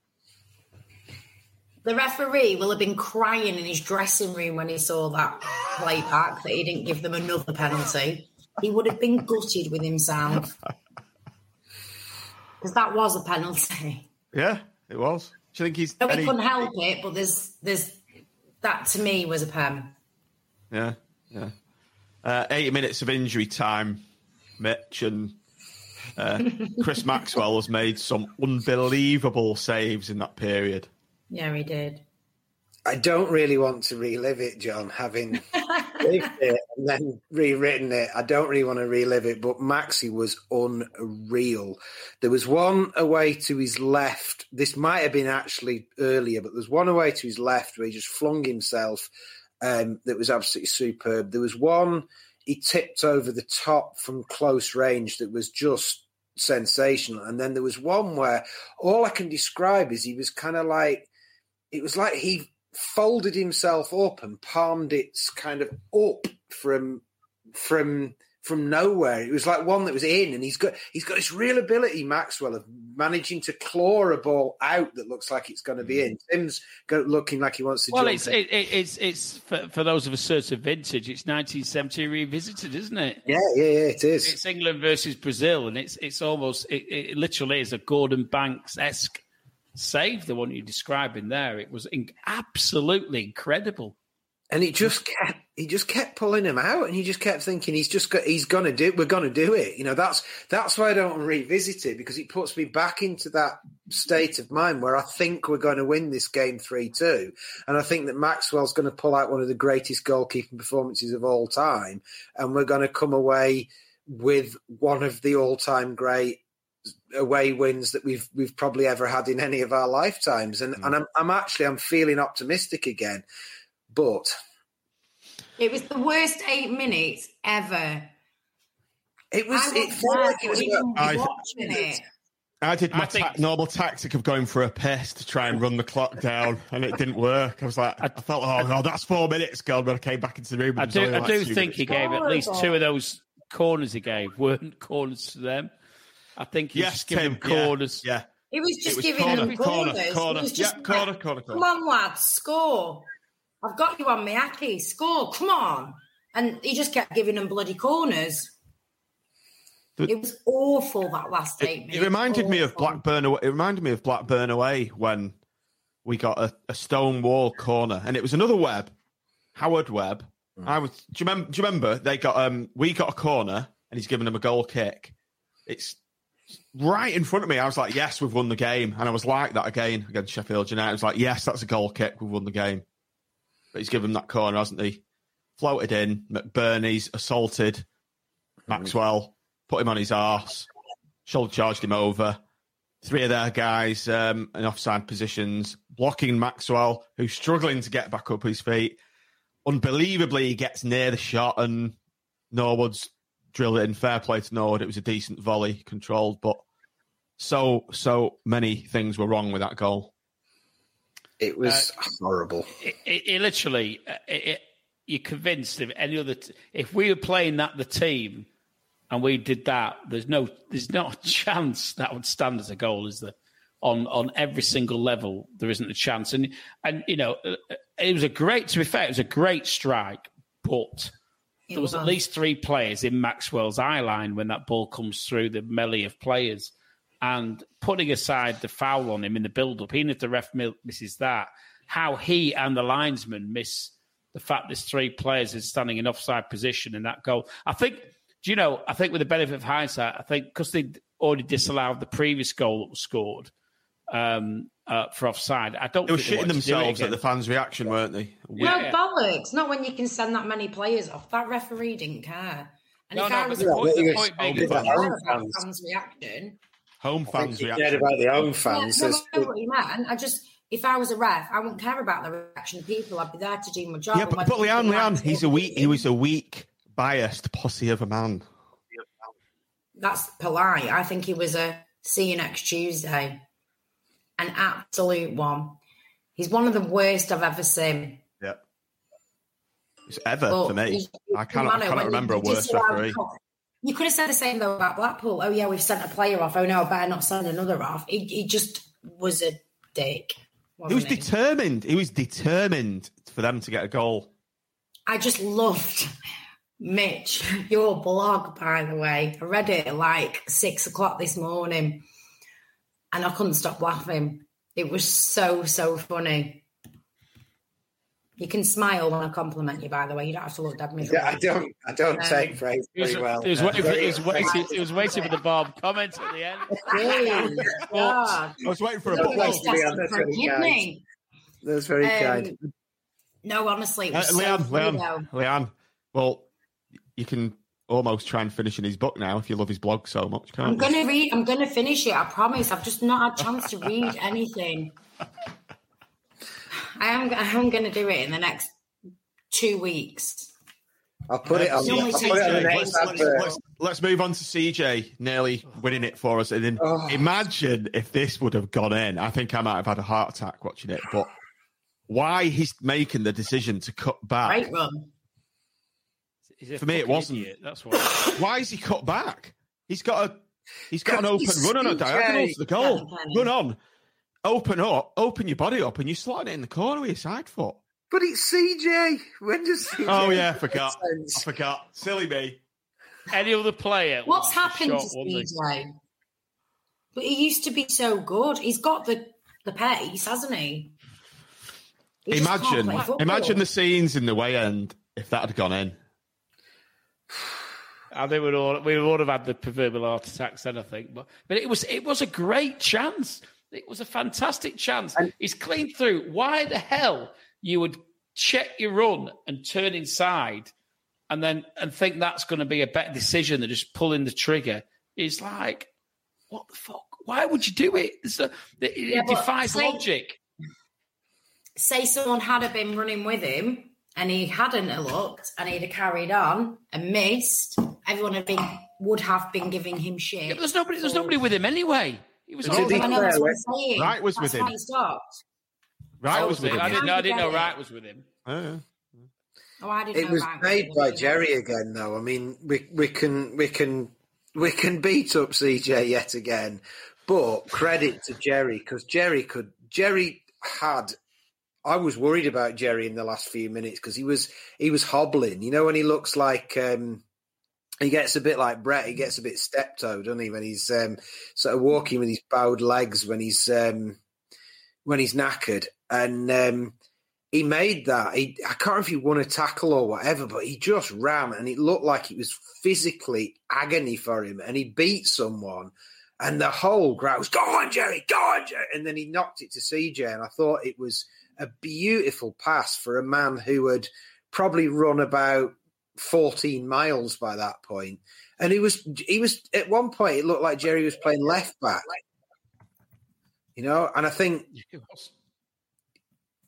[SPEAKER 4] The referee will have been crying in his dressing room when he saw that play back that he didn't give them another penalty. He would have been gutted with himself. [laughs] Because that was a penalty.
[SPEAKER 1] Yeah, it was. Do you think he's
[SPEAKER 4] No, we
[SPEAKER 1] any-
[SPEAKER 4] couldn't help it, but there's there's that to me was a pen.
[SPEAKER 1] Yeah, yeah. Uh, 80 minutes of injury time, Mitch, and uh, Chris Maxwell has made some unbelievable saves in that period.
[SPEAKER 4] Yeah, he did.
[SPEAKER 2] I don't really want to relive it, John, having [laughs] lived it and then rewritten it. I don't really want to relive it, but Maxi was unreal. There was one away to his left. This might have been actually earlier, but there's one away to his left where he just flung himself. Um, that was absolutely superb. There was one he tipped over the top from close range that was just sensational. And then there was one where all I can describe is he was kind of like, it was like he folded himself up and palmed it kind of up from from from nowhere. It was like one that was in, and he's got he's got this real ability, Maxwell, of managing to claw a ball out that looks like it's going to be hmm. in. Tim's looking like he wants to.
[SPEAKER 3] Well,
[SPEAKER 2] jump
[SPEAKER 3] it's it, it, it's it's for, for those of a certain vintage. It's 1970 revisited, isn't it?
[SPEAKER 2] yeah, yeah, yeah, it is.
[SPEAKER 3] It's England versus Brazil, and it's it's almost it, it literally is a Gordon Banks esque save. The one you're describing there, it was in, absolutely incredible.
[SPEAKER 2] and he just kept he just kept pulling him out and he just kept thinking he's just got he's gonna do it. we're gonna do it you know that's that's why i don't revisit it because it puts me back into that state of mind where i think we're going to win this game 3-2 and i think that maxwell's going to pull out one of the greatest goalkeeping performances of all time and we're going to come away with one of the all-time great away wins that we've we've probably ever had in any of our lifetimes and hmm. and I'm, I'm actually i'm feeling optimistic again but
[SPEAKER 4] It was the worst eight minutes ever.
[SPEAKER 2] It was.
[SPEAKER 4] I
[SPEAKER 2] It
[SPEAKER 4] was
[SPEAKER 2] felt like it was.
[SPEAKER 4] even
[SPEAKER 1] I-
[SPEAKER 4] watching it.
[SPEAKER 1] I did my
[SPEAKER 3] I think-
[SPEAKER 1] ta- normal tactic of going for a piss to try and run the clock down, and it didn't work. I was like, I, felt, oh god, that's four minutes gone. When I came back into the room, it
[SPEAKER 3] I do I
[SPEAKER 1] like
[SPEAKER 3] do
[SPEAKER 1] two
[SPEAKER 3] think he
[SPEAKER 1] minutes
[SPEAKER 3] gave at least two of those corners he gave weren't corners to them. I think he was
[SPEAKER 1] Yes,
[SPEAKER 3] just giving
[SPEAKER 1] Tim.
[SPEAKER 3] them
[SPEAKER 1] yeah,
[SPEAKER 3] corners.
[SPEAKER 1] Yeah,
[SPEAKER 4] He was just
[SPEAKER 1] was
[SPEAKER 4] giving
[SPEAKER 1] corner,
[SPEAKER 4] them corners.
[SPEAKER 1] corner.
[SPEAKER 4] He was just
[SPEAKER 1] Yeah, corner,
[SPEAKER 4] like,
[SPEAKER 1] corner, corner.
[SPEAKER 4] Come on, lads, score. I've got you on Miyaki. Score, come on. And he just kept giving them bloody corners.
[SPEAKER 1] The-
[SPEAKER 4] it was awful that last eight
[SPEAKER 1] It,
[SPEAKER 4] minutes.
[SPEAKER 1] it reminded me of Blackburn. Away- It reminded me of Blackburn away when we got a, a stone wall corner, and it was another Webb, Howard Webb. I was. Do you remember? Do you remember? They got um. We got a corner, and he's given them a goal kick. It's right in front of me. I was like, "Yes, we've won the game," and I was like that again against Sheffield United. I was like, "Yes, that's a goal kick. We've won the game." But he's given that corner, hasn't he? Floated in. McBurnie's assaulted Maxwell, put him on his arse, shoulder charged him over. Three of their guys um, in offside positions, blocking Maxwell, who's struggling to get back up his feet. Unbelievably, he gets near the shot and Norwood's drilled it in. Fair play to Norwood. It was a decent volley, controlled, but so, so many things were wrong with that goal.
[SPEAKER 2] It was
[SPEAKER 3] Uh,
[SPEAKER 2] horrible.
[SPEAKER 3] It, it, it literally, uh, it, it, you're convinced if any other, t- if we were playing that the team, and we did that, there's no, there's not a [laughs] chance that would stand as a goal, is there? On on every single level, there isn't a chance, and and you know, uh, it was a great. To be fair, it was a great strike, but
[SPEAKER 4] It
[SPEAKER 3] there was at least three players in Maxwell's eye line when that ball comes through the melee of players. And putting aside the foul on him in the build up, even if the ref mi- misses that, how he and the linesman miss the fact there's three players is standing in offside position in that goal. I think, do you know, I think with the benefit of hindsight, I think because they already disallowed the previous goal that was scored um, uh, for offside, I don't
[SPEAKER 1] They were shitting
[SPEAKER 3] wanted to do it
[SPEAKER 1] themselves at the fans' reaction, weren't they?
[SPEAKER 4] No bollocks. Not when you can send that many players off. That referee didn't care. And
[SPEAKER 3] No,
[SPEAKER 4] if
[SPEAKER 3] no,
[SPEAKER 4] I was
[SPEAKER 3] the point- the point being
[SPEAKER 2] I'll
[SPEAKER 3] is
[SPEAKER 2] give that
[SPEAKER 4] care
[SPEAKER 2] home fans.
[SPEAKER 4] fans' reaction.
[SPEAKER 1] Home fans'
[SPEAKER 2] He
[SPEAKER 1] reaction.
[SPEAKER 2] cared about the home fans.
[SPEAKER 4] Yeah, no,
[SPEAKER 2] There's-
[SPEAKER 4] I what you meant. I just, if I was a ref, I wouldn't care about the reaction of people. I'd be there to do my job.
[SPEAKER 1] Yeah, but, but Leanne,
[SPEAKER 4] people
[SPEAKER 1] Leanne, he's a weak. He was a weak, biased pussy of a man.
[SPEAKER 4] That's polite. I think he was a see you next Tuesday. An absolute one. He's one of the worst I've ever seen.
[SPEAKER 1] Yeah. It's ever
[SPEAKER 4] But
[SPEAKER 1] for me. I cannot, I cannot remember a
[SPEAKER 4] you
[SPEAKER 1] worse referee.
[SPEAKER 4] You could have said the same though about Blackpool. Oh yeah, we've sent a player off. Oh no, I better not send another off. He, he just was a dick.
[SPEAKER 1] He was
[SPEAKER 4] wasn't
[SPEAKER 1] determined. He was determined for them to get a goal.
[SPEAKER 4] I just loved Mitch, your blog, by the way. I read it like six o'clock this morning and I couldn't stop laughing. It was so, so funny. You can smile when I compliment you, by the way. You don't have to look dead miserable.
[SPEAKER 2] Yeah, I don't. I don't
[SPEAKER 4] Um,
[SPEAKER 2] take praise very well.
[SPEAKER 3] he was waiting, for,
[SPEAKER 2] Very
[SPEAKER 3] he was waiting,
[SPEAKER 2] effective.
[SPEAKER 3] he was waiting for the Bob comment at the end.
[SPEAKER 4] Jeez, [laughs]
[SPEAKER 1] I was waiting for a
[SPEAKER 4] Don't
[SPEAKER 1] ball.
[SPEAKER 4] waste
[SPEAKER 2] to be
[SPEAKER 4] testing
[SPEAKER 2] honest
[SPEAKER 4] for a
[SPEAKER 2] with. That's very
[SPEAKER 4] Um,
[SPEAKER 2] kind.
[SPEAKER 4] No, honestly, it
[SPEAKER 1] Uh,
[SPEAKER 4] was so
[SPEAKER 1] Leanne,
[SPEAKER 4] funny,
[SPEAKER 1] Leanne. Leanne. Well, you can almost try and finish in his book now if you love his blog so much, can't
[SPEAKER 4] I'm gonna read. I'm gonna finish it. I promise. I've just not had a chance to read anything. I am. I am gonna do it in the next two weeks.
[SPEAKER 2] I'll put it on.
[SPEAKER 4] No,
[SPEAKER 2] I'll
[SPEAKER 4] it's
[SPEAKER 2] put it on the next
[SPEAKER 1] let's, let's, let's, let's move on to CJ nearly winning it for us. And then
[SPEAKER 2] Oh.
[SPEAKER 1] imagine if this would have gone in. I think I might have had a heart attack watching it. But why he's making the decision to cut back?
[SPEAKER 4] Great run.
[SPEAKER 3] He's a
[SPEAKER 1] For me, it wasn't.
[SPEAKER 3] idiot, That's why. [laughs]
[SPEAKER 1] Why is he cut back? He's got a he's got an open run on a
[SPEAKER 2] CJ
[SPEAKER 1] diagonal to the goal. Run on, open up, open your body up, and you're slotting it in the corner with your side foot.
[SPEAKER 2] But it's CJ. When does CJ
[SPEAKER 1] Oh yeah, I
[SPEAKER 2] make
[SPEAKER 1] forgot. I forgot. Silly me.
[SPEAKER 3] Any other player?
[SPEAKER 4] What's happened
[SPEAKER 3] shot,
[SPEAKER 4] to
[SPEAKER 3] wouldn't he?
[SPEAKER 4] CJ? But he used to be so good. He's got the the pace, hasn't he? He
[SPEAKER 1] Imagine, imagine the scenes in the way end if that had gone in.
[SPEAKER 3] I think we'd all we would have had the proverbial heart attacks then. I think, but but it was it was a great chance. It was a fantastic chance. He's clean through. Why the hell you would check your run and turn inside, and then and think that's going to be a better decision than just pulling the trigger? Is like, what the fuck? Why would you do it? A, it,
[SPEAKER 4] Yeah,
[SPEAKER 3] it defies
[SPEAKER 4] say-
[SPEAKER 3] logic.
[SPEAKER 4] Say someone had been running with him and he hadn't looked and he'd have carried on and missed. Everyone had been would have been giving him shit.
[SPEAKER 3] Yeah, there's nobody. There's nobody with him anyway. He was.
[SPEAKER 2] To
[SPEAKER 3] all
[SPEAKER 4] I know
[SPEAKER 2] fair,
[SPEAKER 4] that's what I'm saying.
[SPEAKER 1] Wright was
[SPEAKER 4] That's
[SPEAKER 1] with him.
[SPEAKER 4] he stopped.
[SPEAKER 1] Right,
[SPEAKER 3] I,
[SPEAKER 1] was with him.
[SPEAKER 3] I didn't know. I didn't know
[SPEAKER 4] How did he get
[SPEAKER 3] Wright
[SPEAKER 4] it?
[SPEAKER 3] was with him.
[SPEAKER 1] Oh.
[SPEAKER 4] Oh, I didn't
[SPEAKER 2] It
[SPEAKER 4] know
[SPEAKER 2] was made
[SPEAKER 4] with
[SPEAKER 2] by. Jerry again, though. I mean, we we can we can we can beat up CJ yet again, but credit to Jerry because Jerry could. Jerry had. I was worried about Jerry in the last few minutes because he was he was hobbling. You know when he looks like um, he gets a bit like Brett. He gets a bit step-toed, doesn't he? When he's um, sort of walking with his bowed legs when he's um, when he's knackered, and um, he made that. He, I can't remember if he won a tackle or whatever, but he just ran, and it looked like it was physically agony for him, and he beat someone. And the whole crowd was, "Go on, Jerry! Go on, Jerry!" And then he knocked it to CJ, and I thought it was a beautiful pass for a man who had probably run about 14 miles by that point. And he was, he was at one point, it looked like Jerry was playing left back, you know. And I think [laughs]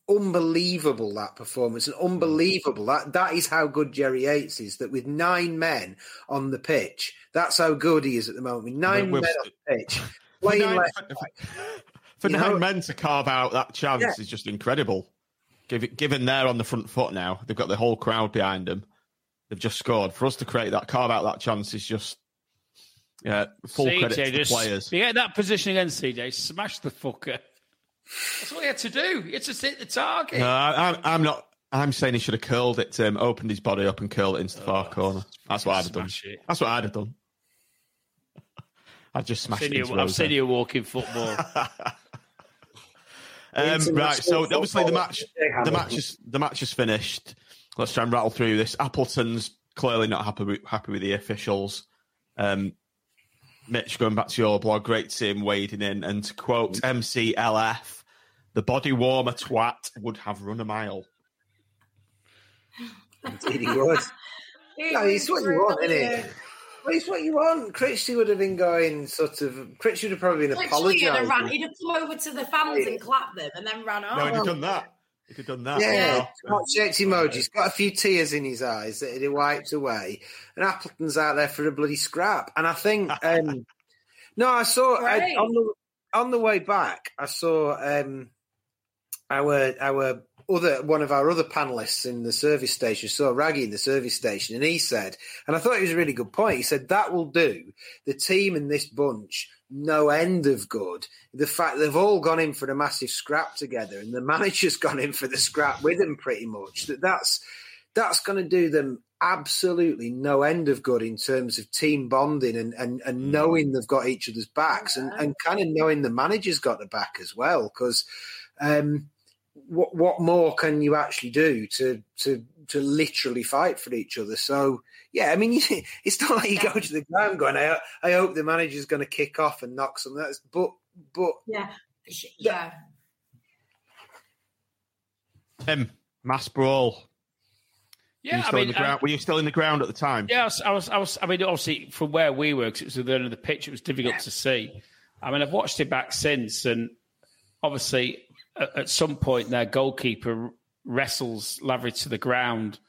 [SPEAKER 2] unbelievable that performance and unbelievable that that is how good Jerry Yates is. That with nine men on the pitch, that's how good he is at the moment. With nine
[SPEAKER 1] We've-
[SPEAKER 2] men on the pitch,
[SPEAKER 1] For
[SPEAKER 2] playing
[SPEAKER 1] nine,
[SPEAKER 2] left [laughs]
[SPEAKER 1] for
[SPEAKER 2] You
[SPEAKER 1] nine
[SPEAKER 2] know-
[SPEAKER 1] men to carve out that chance
[SPEAKER 2] Yeah.
[SPEAKER 1] is just incredible. Given they're on the front foot now, they've got the whole crowd behind them. They've just scored. For us to create that, carve out that chance is just yeah, full
[SPEAKER 3] CJ
[SPEAKER 1] credit to the
[SPEAKER 3] just,
[SPEAKER 1] players.
[SPEAKER 3] You get that position against CJ, smash the fucker. That's what he had to do. He had to hit the target.
[SPEAKER 1] No, I, I'm, I'm not. I'm saying he should have curled it, um, opened his body up and curled it into the far corner. That's what I'd have done.
[SPEAKER 3] It.
[SPEAKER 1] That's what I'd have done. I'd just
[SPEAKER 3] I've
[SPEAKER 1] smashed
[SPEAKER 3] seen,
[SPEAKER 1] it. into
[SPEAKER 3] you, I've
[SPEAKER 1] Rose
[SPEAKER 3] seen you walking football. [laughs] [laughs]
[SPEAKER 1] Um, right, so obviously the match, the match is the match is finished. Let's try and rattle through this. Appleton's clearly not happy with, happy with the officials. Um, Mitch, going back to your blog, great to see him wading in. And to quote MCLF, the body warmer twat would have run a mile.
[SPEAKER 2] Indeed he would. No, it's what you want, isn't it? Well, it's what you want. Critchley would have been going sort of. Critchley would have probably been
[SPEAKER 4] Literally, he'd have, ran,
[SPEAKER 2] apologising.
[SPEAKER 4] he'd have come over to the fans and clapped them and then ran off.
[SPEAKER 1] No, he'd have done that. He'd have done that.
[SPEAKER 2] Yeah,
[SPEAKER 1] Yeah.
[SPEAKER 2] hot shaped emojis. Got a few tears in his eyes that he wiped away, and Appleton's out there for a bloody scrap. And I think, [laughs] um, no, I saw I, on the on the way back. I saw um, our our other one of our other panelists in the service station saw Raggy in the service station, and he said, and I thought it was a really good point. He said that will do the team in this bunch no end of good. The fact they've all gone in for a massive scrap together, and the manager's [laughs] gone in for the scrap with them, pretty much. That that's that's going to do them absolutely no end of good in terms of team bonding and, and, and knowing they've got each other's backs and, and kind of knowing the manager's got the back as well. Because um, what what more can you actually do to to to literally fight for each other? So yeah, I mean, [laughs] it's not like you go to the ground going, I, I hope the manager's going to kick off and knock some. That's but but
[SPEAKER 4] Yeah. Yeah.
[SPEAKER 1] Tim, mass brawl.
[SPEAKER 3] Yeah,
[SPEAKER 1] were you
[SPEAKER 3] I
[SPEAKER 1] still in
[SPEAKER 3] mean,
[SPEAKER 1] the ground?
[SPEAKER 3] um,
[SPEAKER 1] were you still in the ground at the time?
[SPEAKER 3] Yeah, I was, I was, I was. I mean, obviously, from where we were, because it was at the end of the pitch, it was difficult to see. I mean, I've watched it back since, and obviously, at, some point, their goalkeeper wrestles Lavery to the ground,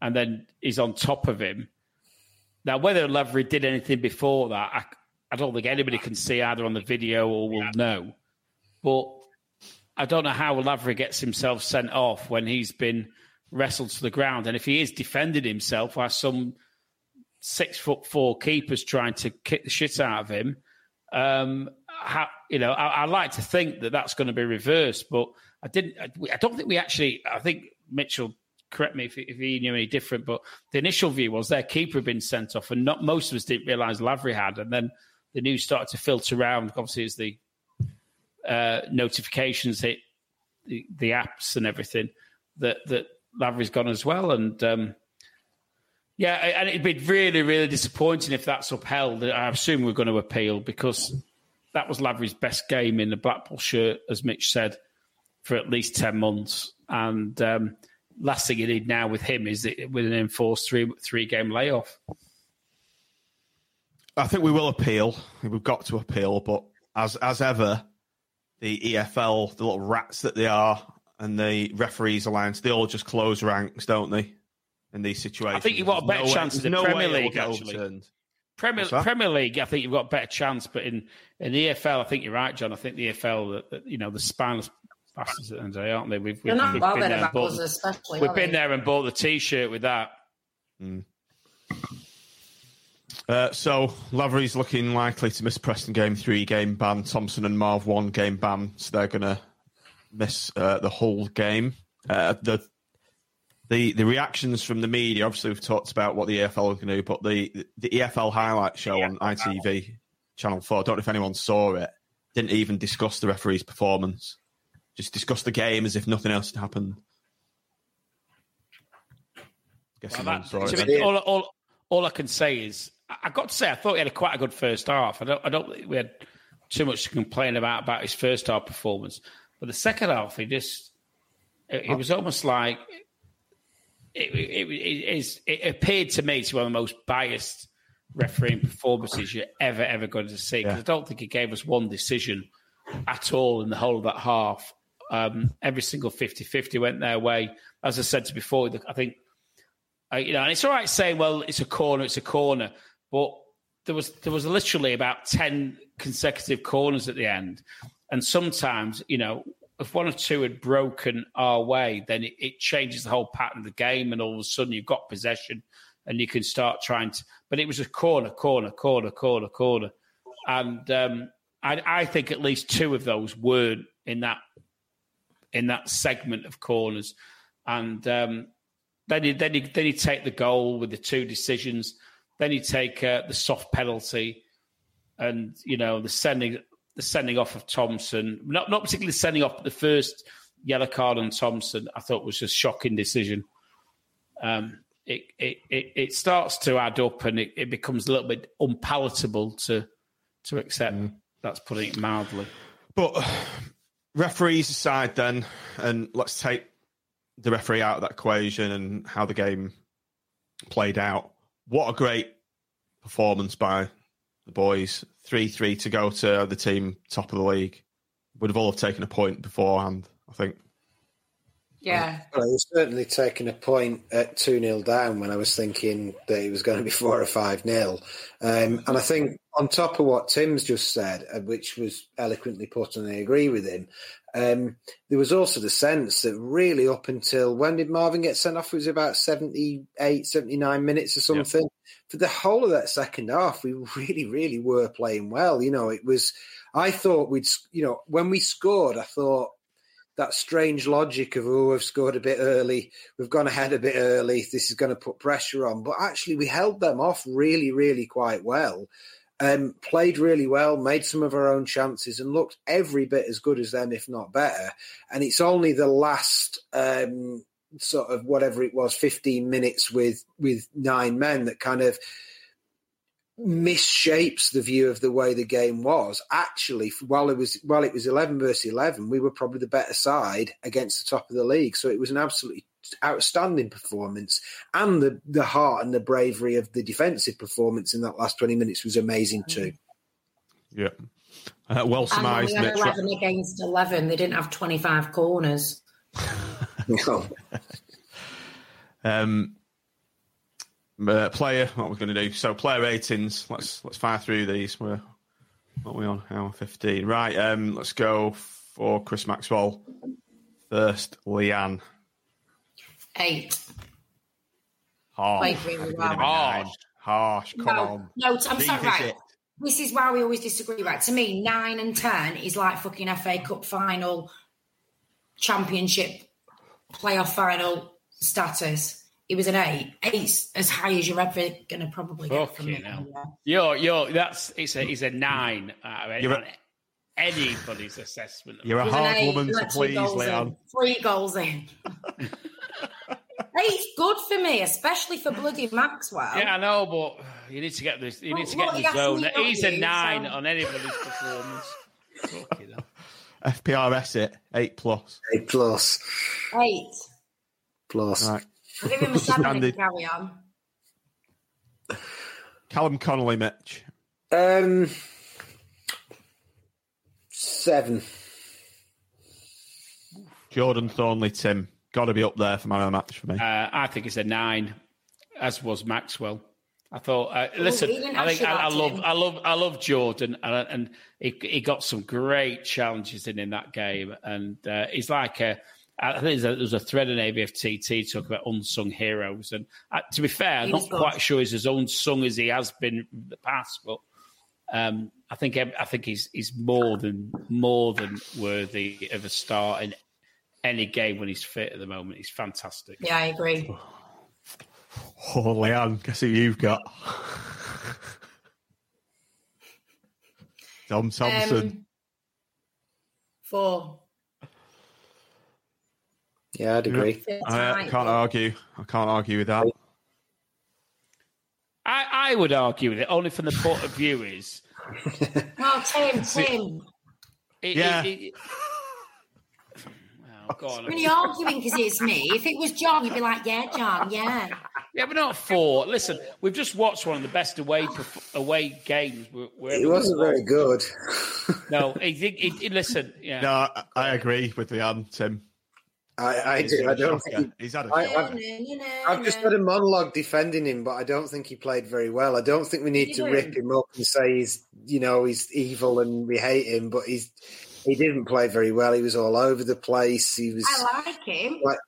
[SPEAKER 3] and then is on top of him. Now, whether Lavery did anything before that, I, I don't think anybody can see either on the video or will know. But I don't know how Lavery gets himself sent off when he's been wrestled to the ground, and if he is defending himself while some six foot four keepers trying to kick the shit out of him. Um, how, you know, I, I like to think that that's going to be reversed, but I didn't. I, I don't think we actually. I think Mitchell. Correct me if, if he knew any different, but the initial view was their keeper had been sent off, and not most of us didn't realise Lavery had. And then the news started to filter around. Obviously, as the uh, notifications hit the, the apps and everything, that that Lavery's gone as well. And um, yeah, and it'd be really, really disappointing if that's upheld. I assume we're going to appeal because that was Lavery's best game in the Blackpool shirt, as Mitch said, for at least 10 months. And um, last thing you need now with him is it, with an enforced three three game layoff.
[SPEAKER 1] I think we will appeal. We've got to appeal, but as as ever, the EFL, the little rats that they are, and the referees alliance, they all just close ranks, don't they? In these situations,
[SPEAKER 3] I think you've got a better
[SPEAKER 1] no
[SPEAKER 3] chance in the
[SPEAKER 1] no
[SPEAKER 3] Premier
[SPEAKER 1] way it will
[SPEAKER 3] League, actually.
[SPEAKER 1] overturned.
[SPEAKER 3] Premier, Premier League, I think you've got a better chance, but in, in the EFL, I think you're right, John. I think the EFL, that- that, you know, the spineless bastards at the end of the day, aren't they? We've, we've,
[SPEAKER 4] not
[SPEAKER 3] we've
[SPEAKER 4] bothered
[SPEAKER 3] been there and
[SPEAKER 4] about
[SPEAKER 3] bought,
[SPEAKER 4] us, especially.
[SPEAKER 3] we've been
[SPEAKER 4] they?
[SPEAKER 3] there and bought the T-shirt with that.
[SPEAKER 1] Uh, so Lavery's looking likely to miss Preston game three game ban. Thompson and Marv one game ban, so they're going to miss uh, the whole game. Uh, the the the reactions from the media. Obviously, we've talked about what the EFL to do, but the the EFL highlight show on ITV Channel Four. I don't know if anyone saw it. Didn't even discuss the referee's performance. Just discussed the game as if nothing else had happened.
[SPEAKER 3] Well, that-
[SPEAKER 1] saw
[SPEAKER 3] to
[SPEAKER 1] it
[SPEAKER 3] all, all, all I can say is, I- I've got to say, I thought he had a quite a good first half. I don't, I don't think we had too much to complain about about his first half performance, but the second half, he just, it, it was almost like, it, it, it, is, it appeared to me to be one of the most biased refereeing performances you're ever, ever going to see. 'Cause I don't think he gave us one decision at all in the whole of that half. Um, every single 50 50 went their way. As I said before, I think uh, you know, and it's all right saying, "Well, it's a corner, it's a corner," but there was there was literally about ten consecutive corners at the end, and sometimes, you know, if one or two had broken our way, then it, it changes the whole pattern of the game, and all of a sudden you've got possession, and you can start trying to. But it was a corner, corner, corner, corner, corner, and um, I, I think at least two of those weren't in that in that segment of corners, and. Um, then you then you then you take the goal with the two decisions. Then you take uh, the soft penalty, and you know the sending the sending off of Thompson. Not not particularly sending off but the first yellow card on Thompson. I thought was a shocking decision. Um, it, it it it starts to add up, and it, it becomes a little bit unpalatable to to accept. That's putting it mildly.
[SPEAKER 1] But referees aside, then, and let's take the referee out of that equation and how the game played out. What a great performance by the boys. 3 3 to go to the team top of the league. Would have all have taken a point beforehand, I think.
[SPEAKER 4] Yeah.
[SPEAKER 2] Well, I was certainly taking a point at 2 0 down when I was thinking that it was going to be [laughs] 4 or 5 0. Um, and I think, on top of what Tim's just said, uh, which was eloquently put, and I agree with him, um, there was also the sense that really up until when did Marvin get sent off? It was about 78, 79 minutes or something. For the whole of that second half, we [laughs] really, really were playing well. You know, it was, I thought we'd, you know, when we scored, I thought, that strange logic of oh we've scored a bit early we've gone ahead a bit early this is going to put pressure on but actually we held them off really really quite well um, played really well made some of our own chances and looked every bit as good as them if not better and it's only the last um, sort of whatever it was 15 minutes with with nine men that kind of misshapes the view of the way the game was. Actually, while it was while it was eleven versus eleven, we were probably the better side against the top of the league. So it was an absolutely outstanding performance, and the the heart and the bravery of the defensive performance in that last twenty minutes was amazing too.
[SPEAKER 1] Yeah, uh, well
[SPEAKER 4] And
[SPEAKER 1] surmised.
[SPEAKER 4] we had
[SPEAKER 1] Mitch.
[SPEAKER 4] 11 against 11. They didn't have 25 corners. [laughs]
[SPEAKER 2] No.
[SPEAKER 1] Um, uh, player, what we're going to do? So player ratings. Let's let's fire through these. We're what are we on? Hour fifteen. Right. Um, let's go for Chris Maxwell first. Leanne.
[SPEAKER 4] Eight.
[SPEAKER 1] Harsh.
[SPEAKER 4] Played really well.
[SPEAKER 1] it. Harsh. Come
[SPEAKER 4] no,
[SPEAKER 1] on.
[SPEAKER 4] no, I'm sorry, right.
[SPEAKER 1] Revisit.
[SPEAKER 4] This is why we always disagree, right? To me, nine and ten is like fucking FA Cup final, championship, playoff final status. It was an eight. Eight's as high as you're ever going to probably get from
[SPEAKER 3] Fucking
[SPEAKER 4] me.
[SPEAKER 3] hell. You're, you're, that's, it's a, it's a nine out of
[SPEAKER 1] You're a-
[SPEAKER 3] on anybody's assessment. of
[SPEAKER 1] You're a
[SPEAKER 3] it.
[SPEAKER 4] It was an
[SPEAKER 1] hard
[SPEAKER 4] eight,
[SPEAKER 1] woman to please,
[SPEAKER 4] goals
[SPEAKER 1] Leanne.
[SPEAKER 4] in, Three goals in. Eight's good for me, especially for bloody Maxwell.
[SPEAKER 3] Yeah, I know, but you need to get this. You need to get in
[SPEAKER 4] what
[SPEAKER 3] the
[SPEAKER 4] he
[SPEAKER 3] zone.
[SPEAKER 4] asked
[SPEAKER 3] He's a nine
[SPEAKER 4] so-
[SPEAKER 3] on anybody's performance. Fucking hell.
[SPEAKER 1] FPRS it eight plus.
[SPEAKER 2] A plus,
[SPEAKER 4] Eight.
[SPEAKER 2] plus.
[SPEAKER 1] Right.
[SPEAKER 4] I'll give him a seven if
[SPEAKER 1] Standard.
[SPEAKER 4] carry on.
[SPEAKER 1] Callum Connolly, Mitch.
[SPEAKER 2] Um, seven.
[SPEAKER 1] Jordan Thorniley, Tim. Got to be up there for man of the match for me.
[SPEAKER 3] Uh, I think it's a nine, as was Maxwell. I thought. Uh, listen,
[SPEAKER 4] he
[SPEAKER 3] I think I, I love. I love, I love Jordan, and, and he, he got some great challenges in in that game, and uh, he's like a. I think there's a, there's a thread in ABFTT talking about unsung heroes, and uh, to be fair, I'm not quite sure he's as unsung as he has been in the past, but um, I think I think he's he's more than more than worthy of a start in any game when he's fit at the moment. He's fantastic.
[SPEAKER 4] Yeah, I agree.
[SPEAKER 1] Oh, Leanne, guess who you've got? Tom Thompson.
[SPEAKER 4] Um, four.
[SPEAKER 2] Yeah, I'd agree.
[SPEAKER 4] Feel
[SPEAKER 1] I, I can't argue. I can't argue with that.
[SPEAKER 3] I, I would argue with it only from the point of view is [laughs]
[SPEAKER 4] Well, Tim, Tim.
[SPEAKER 3] it,
[SPEAKER 1] Yeah.
[SPEAKER 3] it- it- Well, go.
[SPEAKER 4] When you're arguing because it's me, if it was John, you'd be like, yeah, John, yeah.
[SPEAKER 3] Yeah, but not four. Listen, we've just watched one of the best away away games. Where, where
[SPEAKER 2] It wasn't very good.
[SPEAKER 3] No, [laughs] he, he, he, he- listen. Yeah,
[SPEAKER 1] No, I, I agree with Leanne, Tim.
[SPEAKER 2] I, I,
[SPEAKER 1] He's
[SPEAKER 2] do,
[SPEAKER 1] been
[SPEAKER 2] I
[SPEAKER 1] a
[SPEAKER 2] don't
[SPEAKER 1] shocker.
[SPEAKER 2] think.
[SPEAKER 1] He's had a
[SPEAKER 2] I-
[SPEAKER 1] shocker.
[SPEAKER 2] I've, I've just had a monologue defending him, but I don't think he played very well. I don't think we need to
[SPEAKER 4] He
[SPEAKER 2] rip
[SPEAKER 4] didn't.
[SPEAKER 2] him up and say he's, you know, he's evil and we hate him. But he's he didn't play very well. He was all over the place. He was
[SPEAKER 4] I like him,
[SPEAKER 2] like,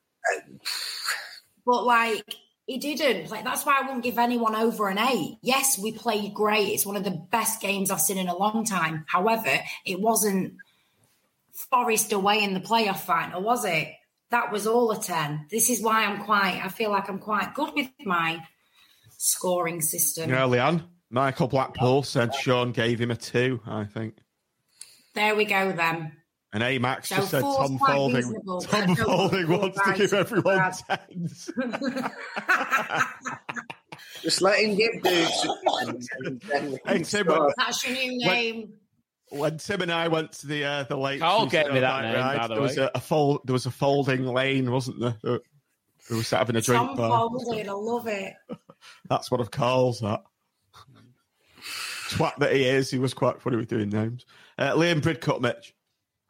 [SPEAKER 4] but like, he didn't. Like, that's why I wouldn't give anyone over an eight. Yes, we played great. It's one of the best games I've seen in a long time. However, it wasn't Forest away in the playoff final, was it? That was all a 10. This is why I'm quite, I feel like I'm quite good with my scoring system.
[SPEAKER 1] Yeah, Leanne. Michael Blackpool said Sean gave him a two, I think.
[SPEAKER 4] There we go then.
[SPEAKER 1] And A Max
[SPEAKER 4] So
[SPEAKER 1] just said Tom
[SPEAKER 4] quite
[SPEAKER 1] Folding.
[SPEAKER 4] reasonable,
[SPEAKER 1] Tom
[SPEAKER 4] don't
[SPEAKER 1] Folding wants
[SPEAKER 4] four
[SPEAKER 1] to give everyone tens. [laughs]
[SPEAKER 2] just let him get boots. and then
[SPEAKER 1] Hey, Tim.
[SPEAKER 4] That's your new
[SPEAKER 1] When-
[SPEAKER 4] name.
[SPEAKER 1] When Tim and I went to the uh, the lake,
[SPEAKER 3] Carl
[SPEAKER 1] Tuesday
[SPEAKER 3] gave me that name,
[SPEAKER 1] ride,
[SPEAKER 3] by the
[SPEAKER 1] there was a, a fold. There was a folding lane, wasn't there? Uh, We were sat having a drink
[SPEAKER 4] Tom
[SPEAKER 1] bar.
[SPEAKER 4] Folding, I love it. [laughs]
[SPEAKER 1] That's what I've called that. Twat that he is. He was quite funny with doing names. Uh, Liam Bridcutt, Mitch.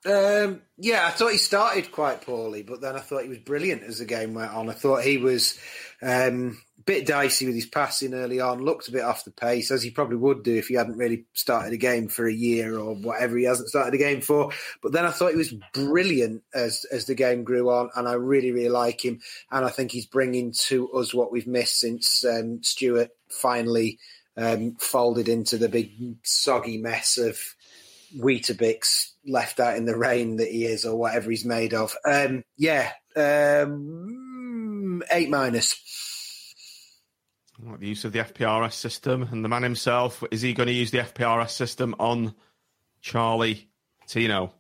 [SPEAKER 2] Um, yeah, I thought he started quite poorly, but then I thought he was brilliant as the game went on. I thought he was um, bit dicey with his passing early on, looked a bit off the pace, as he probably would do if he hadn't really started a game for a year or whatever he hasn't started a game for. But then I thought he was brilliant as as the game grew on, and I really, really like him. And I think he's bringing to us what we've missed since um, Stewart finally um, folded into the big soggy mess of Weetabix left out in the rain that he is or whatever he's made of. Um, yeah, um, eight minus.
[SPEAKER 1] Like the use of the FPRS system and the man himself. Is he going to use the FPRS system on Charlie Tino?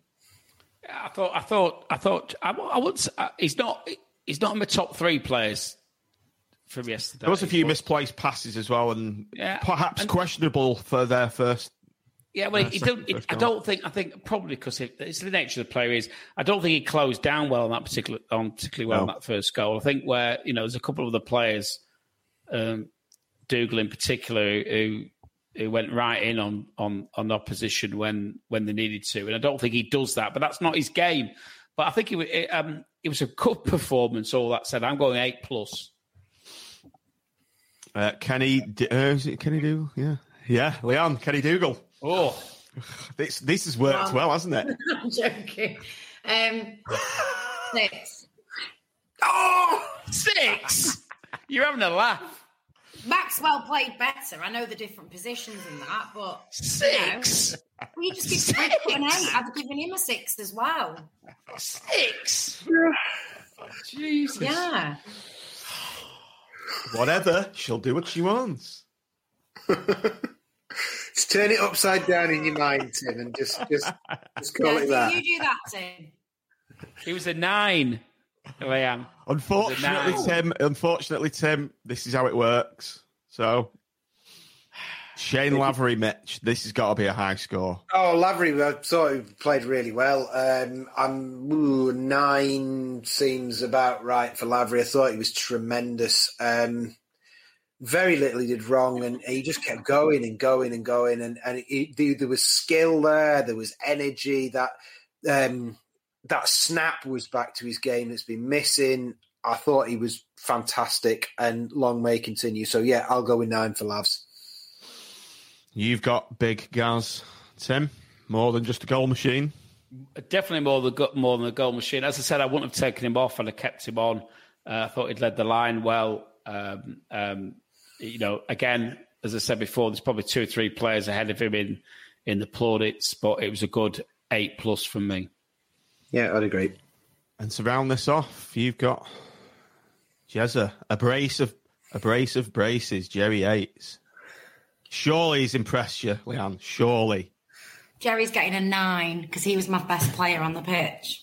[SPEAKER 3] I thought, I thought, I thought, I, I would. s- uh, He's not. He's not in the top three players from yesterday.
[SPEAKER 1] There was a few
[SPEAKER 3] but-
[SPEAKER 1] misplaced passes as well, and
[SPEAKER 3] Yeah,
[SPEAKER 1] perhaps
[SPEAKER 3] and-
[SPEAKER 1] questionable for their first.
[SPEAKER 3] Yeah, well,
[SPEAKER 1] uh,
[SPEAKER 3] he
[SPEAKER 1] second
[SPEAKER 3] don't, it, I don't think. I think probably because it, it's the nature of the player is. I don't think he closed down well on that particular on particularly well on that first goal. I think where you know there's a couple of other players, um, Dougall in particular, who who went right in on on on opposition when when they needed to, and I don't think he does that. But that's not his game. But I think it, it, um, it was a good performance. All that said, I'm going eight plus.
[SPEAKER 1] Uh, Kenny, D- uh, is it Kenny Dougall? Yeah, yeah, Leon, Kenny Dougall.
[SPEAKER 3] Oh, [sighs]
[SPEAKER 1] this this has worked
[SPEAKER 4] Um,
[SPEAKER 1] well, hasn't it? [laughs]
[SPEAKER 4] I'm joking. Um, [laughs] six.
[SPEAKER 3] oh, six. You're having a laugh.
[SPEAKER 4] Maxwell played better. I know the different positions in that, but
[SPEAKER 3] Six.
[SPEAKER 4] You, know, well, you just give Chris an eight. I've given him a six as well.
[SPEAKER 3] Six. Jesus.
[SPEAKER 4] Yeah.
[SPEAKER 1] Whatever, she'll do what she wants. [laughs]
[SPEAKER 2] Just turn it upside down in your mind, Tim, and just just just call
[SPEAKER 4] Yeah,
[SPEAKER 2] it that.
[SPEAKER 4] You do that, Tim.
[SPEAKER 3] He was a nine. Leanne.
[SPEAKER 1] Unfortunately,
[SPEAKER 3] Was it
[SPEAKER 1] Tim. Unfortunately, Tim. This is how it works. So, Shayne Lavery, Mitch. This has got to be a high score.
[SPEAKER 2] Oh, Lavery, I thought he played really well. Um, I'm ooh, nine seems about right for Lavery. I thought he was tremendous. Um, very little he did wrong, and he just kept going and going and going. And and he, there- there was skill there, there was energy. That um, that snap was back to his game that's been missing. I thought he was fantastic, and long may continue. So yeah, I'll go with nine for Lavs.
[SPEAKER 1] You've got big Gaz, Tim. More than just a goal machine.
[SPEAKER 3] Definitely more than more than a goal machine. As I said, I wouldn't have taken him off and I kept him on. Uh, I thought he'd led the line well. Um, um, you know, again, as I said before, there's probably two or three players ahead of him in in the plaudits, but it was a good eight plus from me.
[SPEAKER 2] Yeah, I'd agree.
[SPEAKER 1] And to round this off, you've got Jezza, a brace of a brace of braces, Jerry Yates. Surely he's impressed you, Leanne. Surely.
[SPEAKER 4] Jerry's getting a nine because he was my best player on the pitch.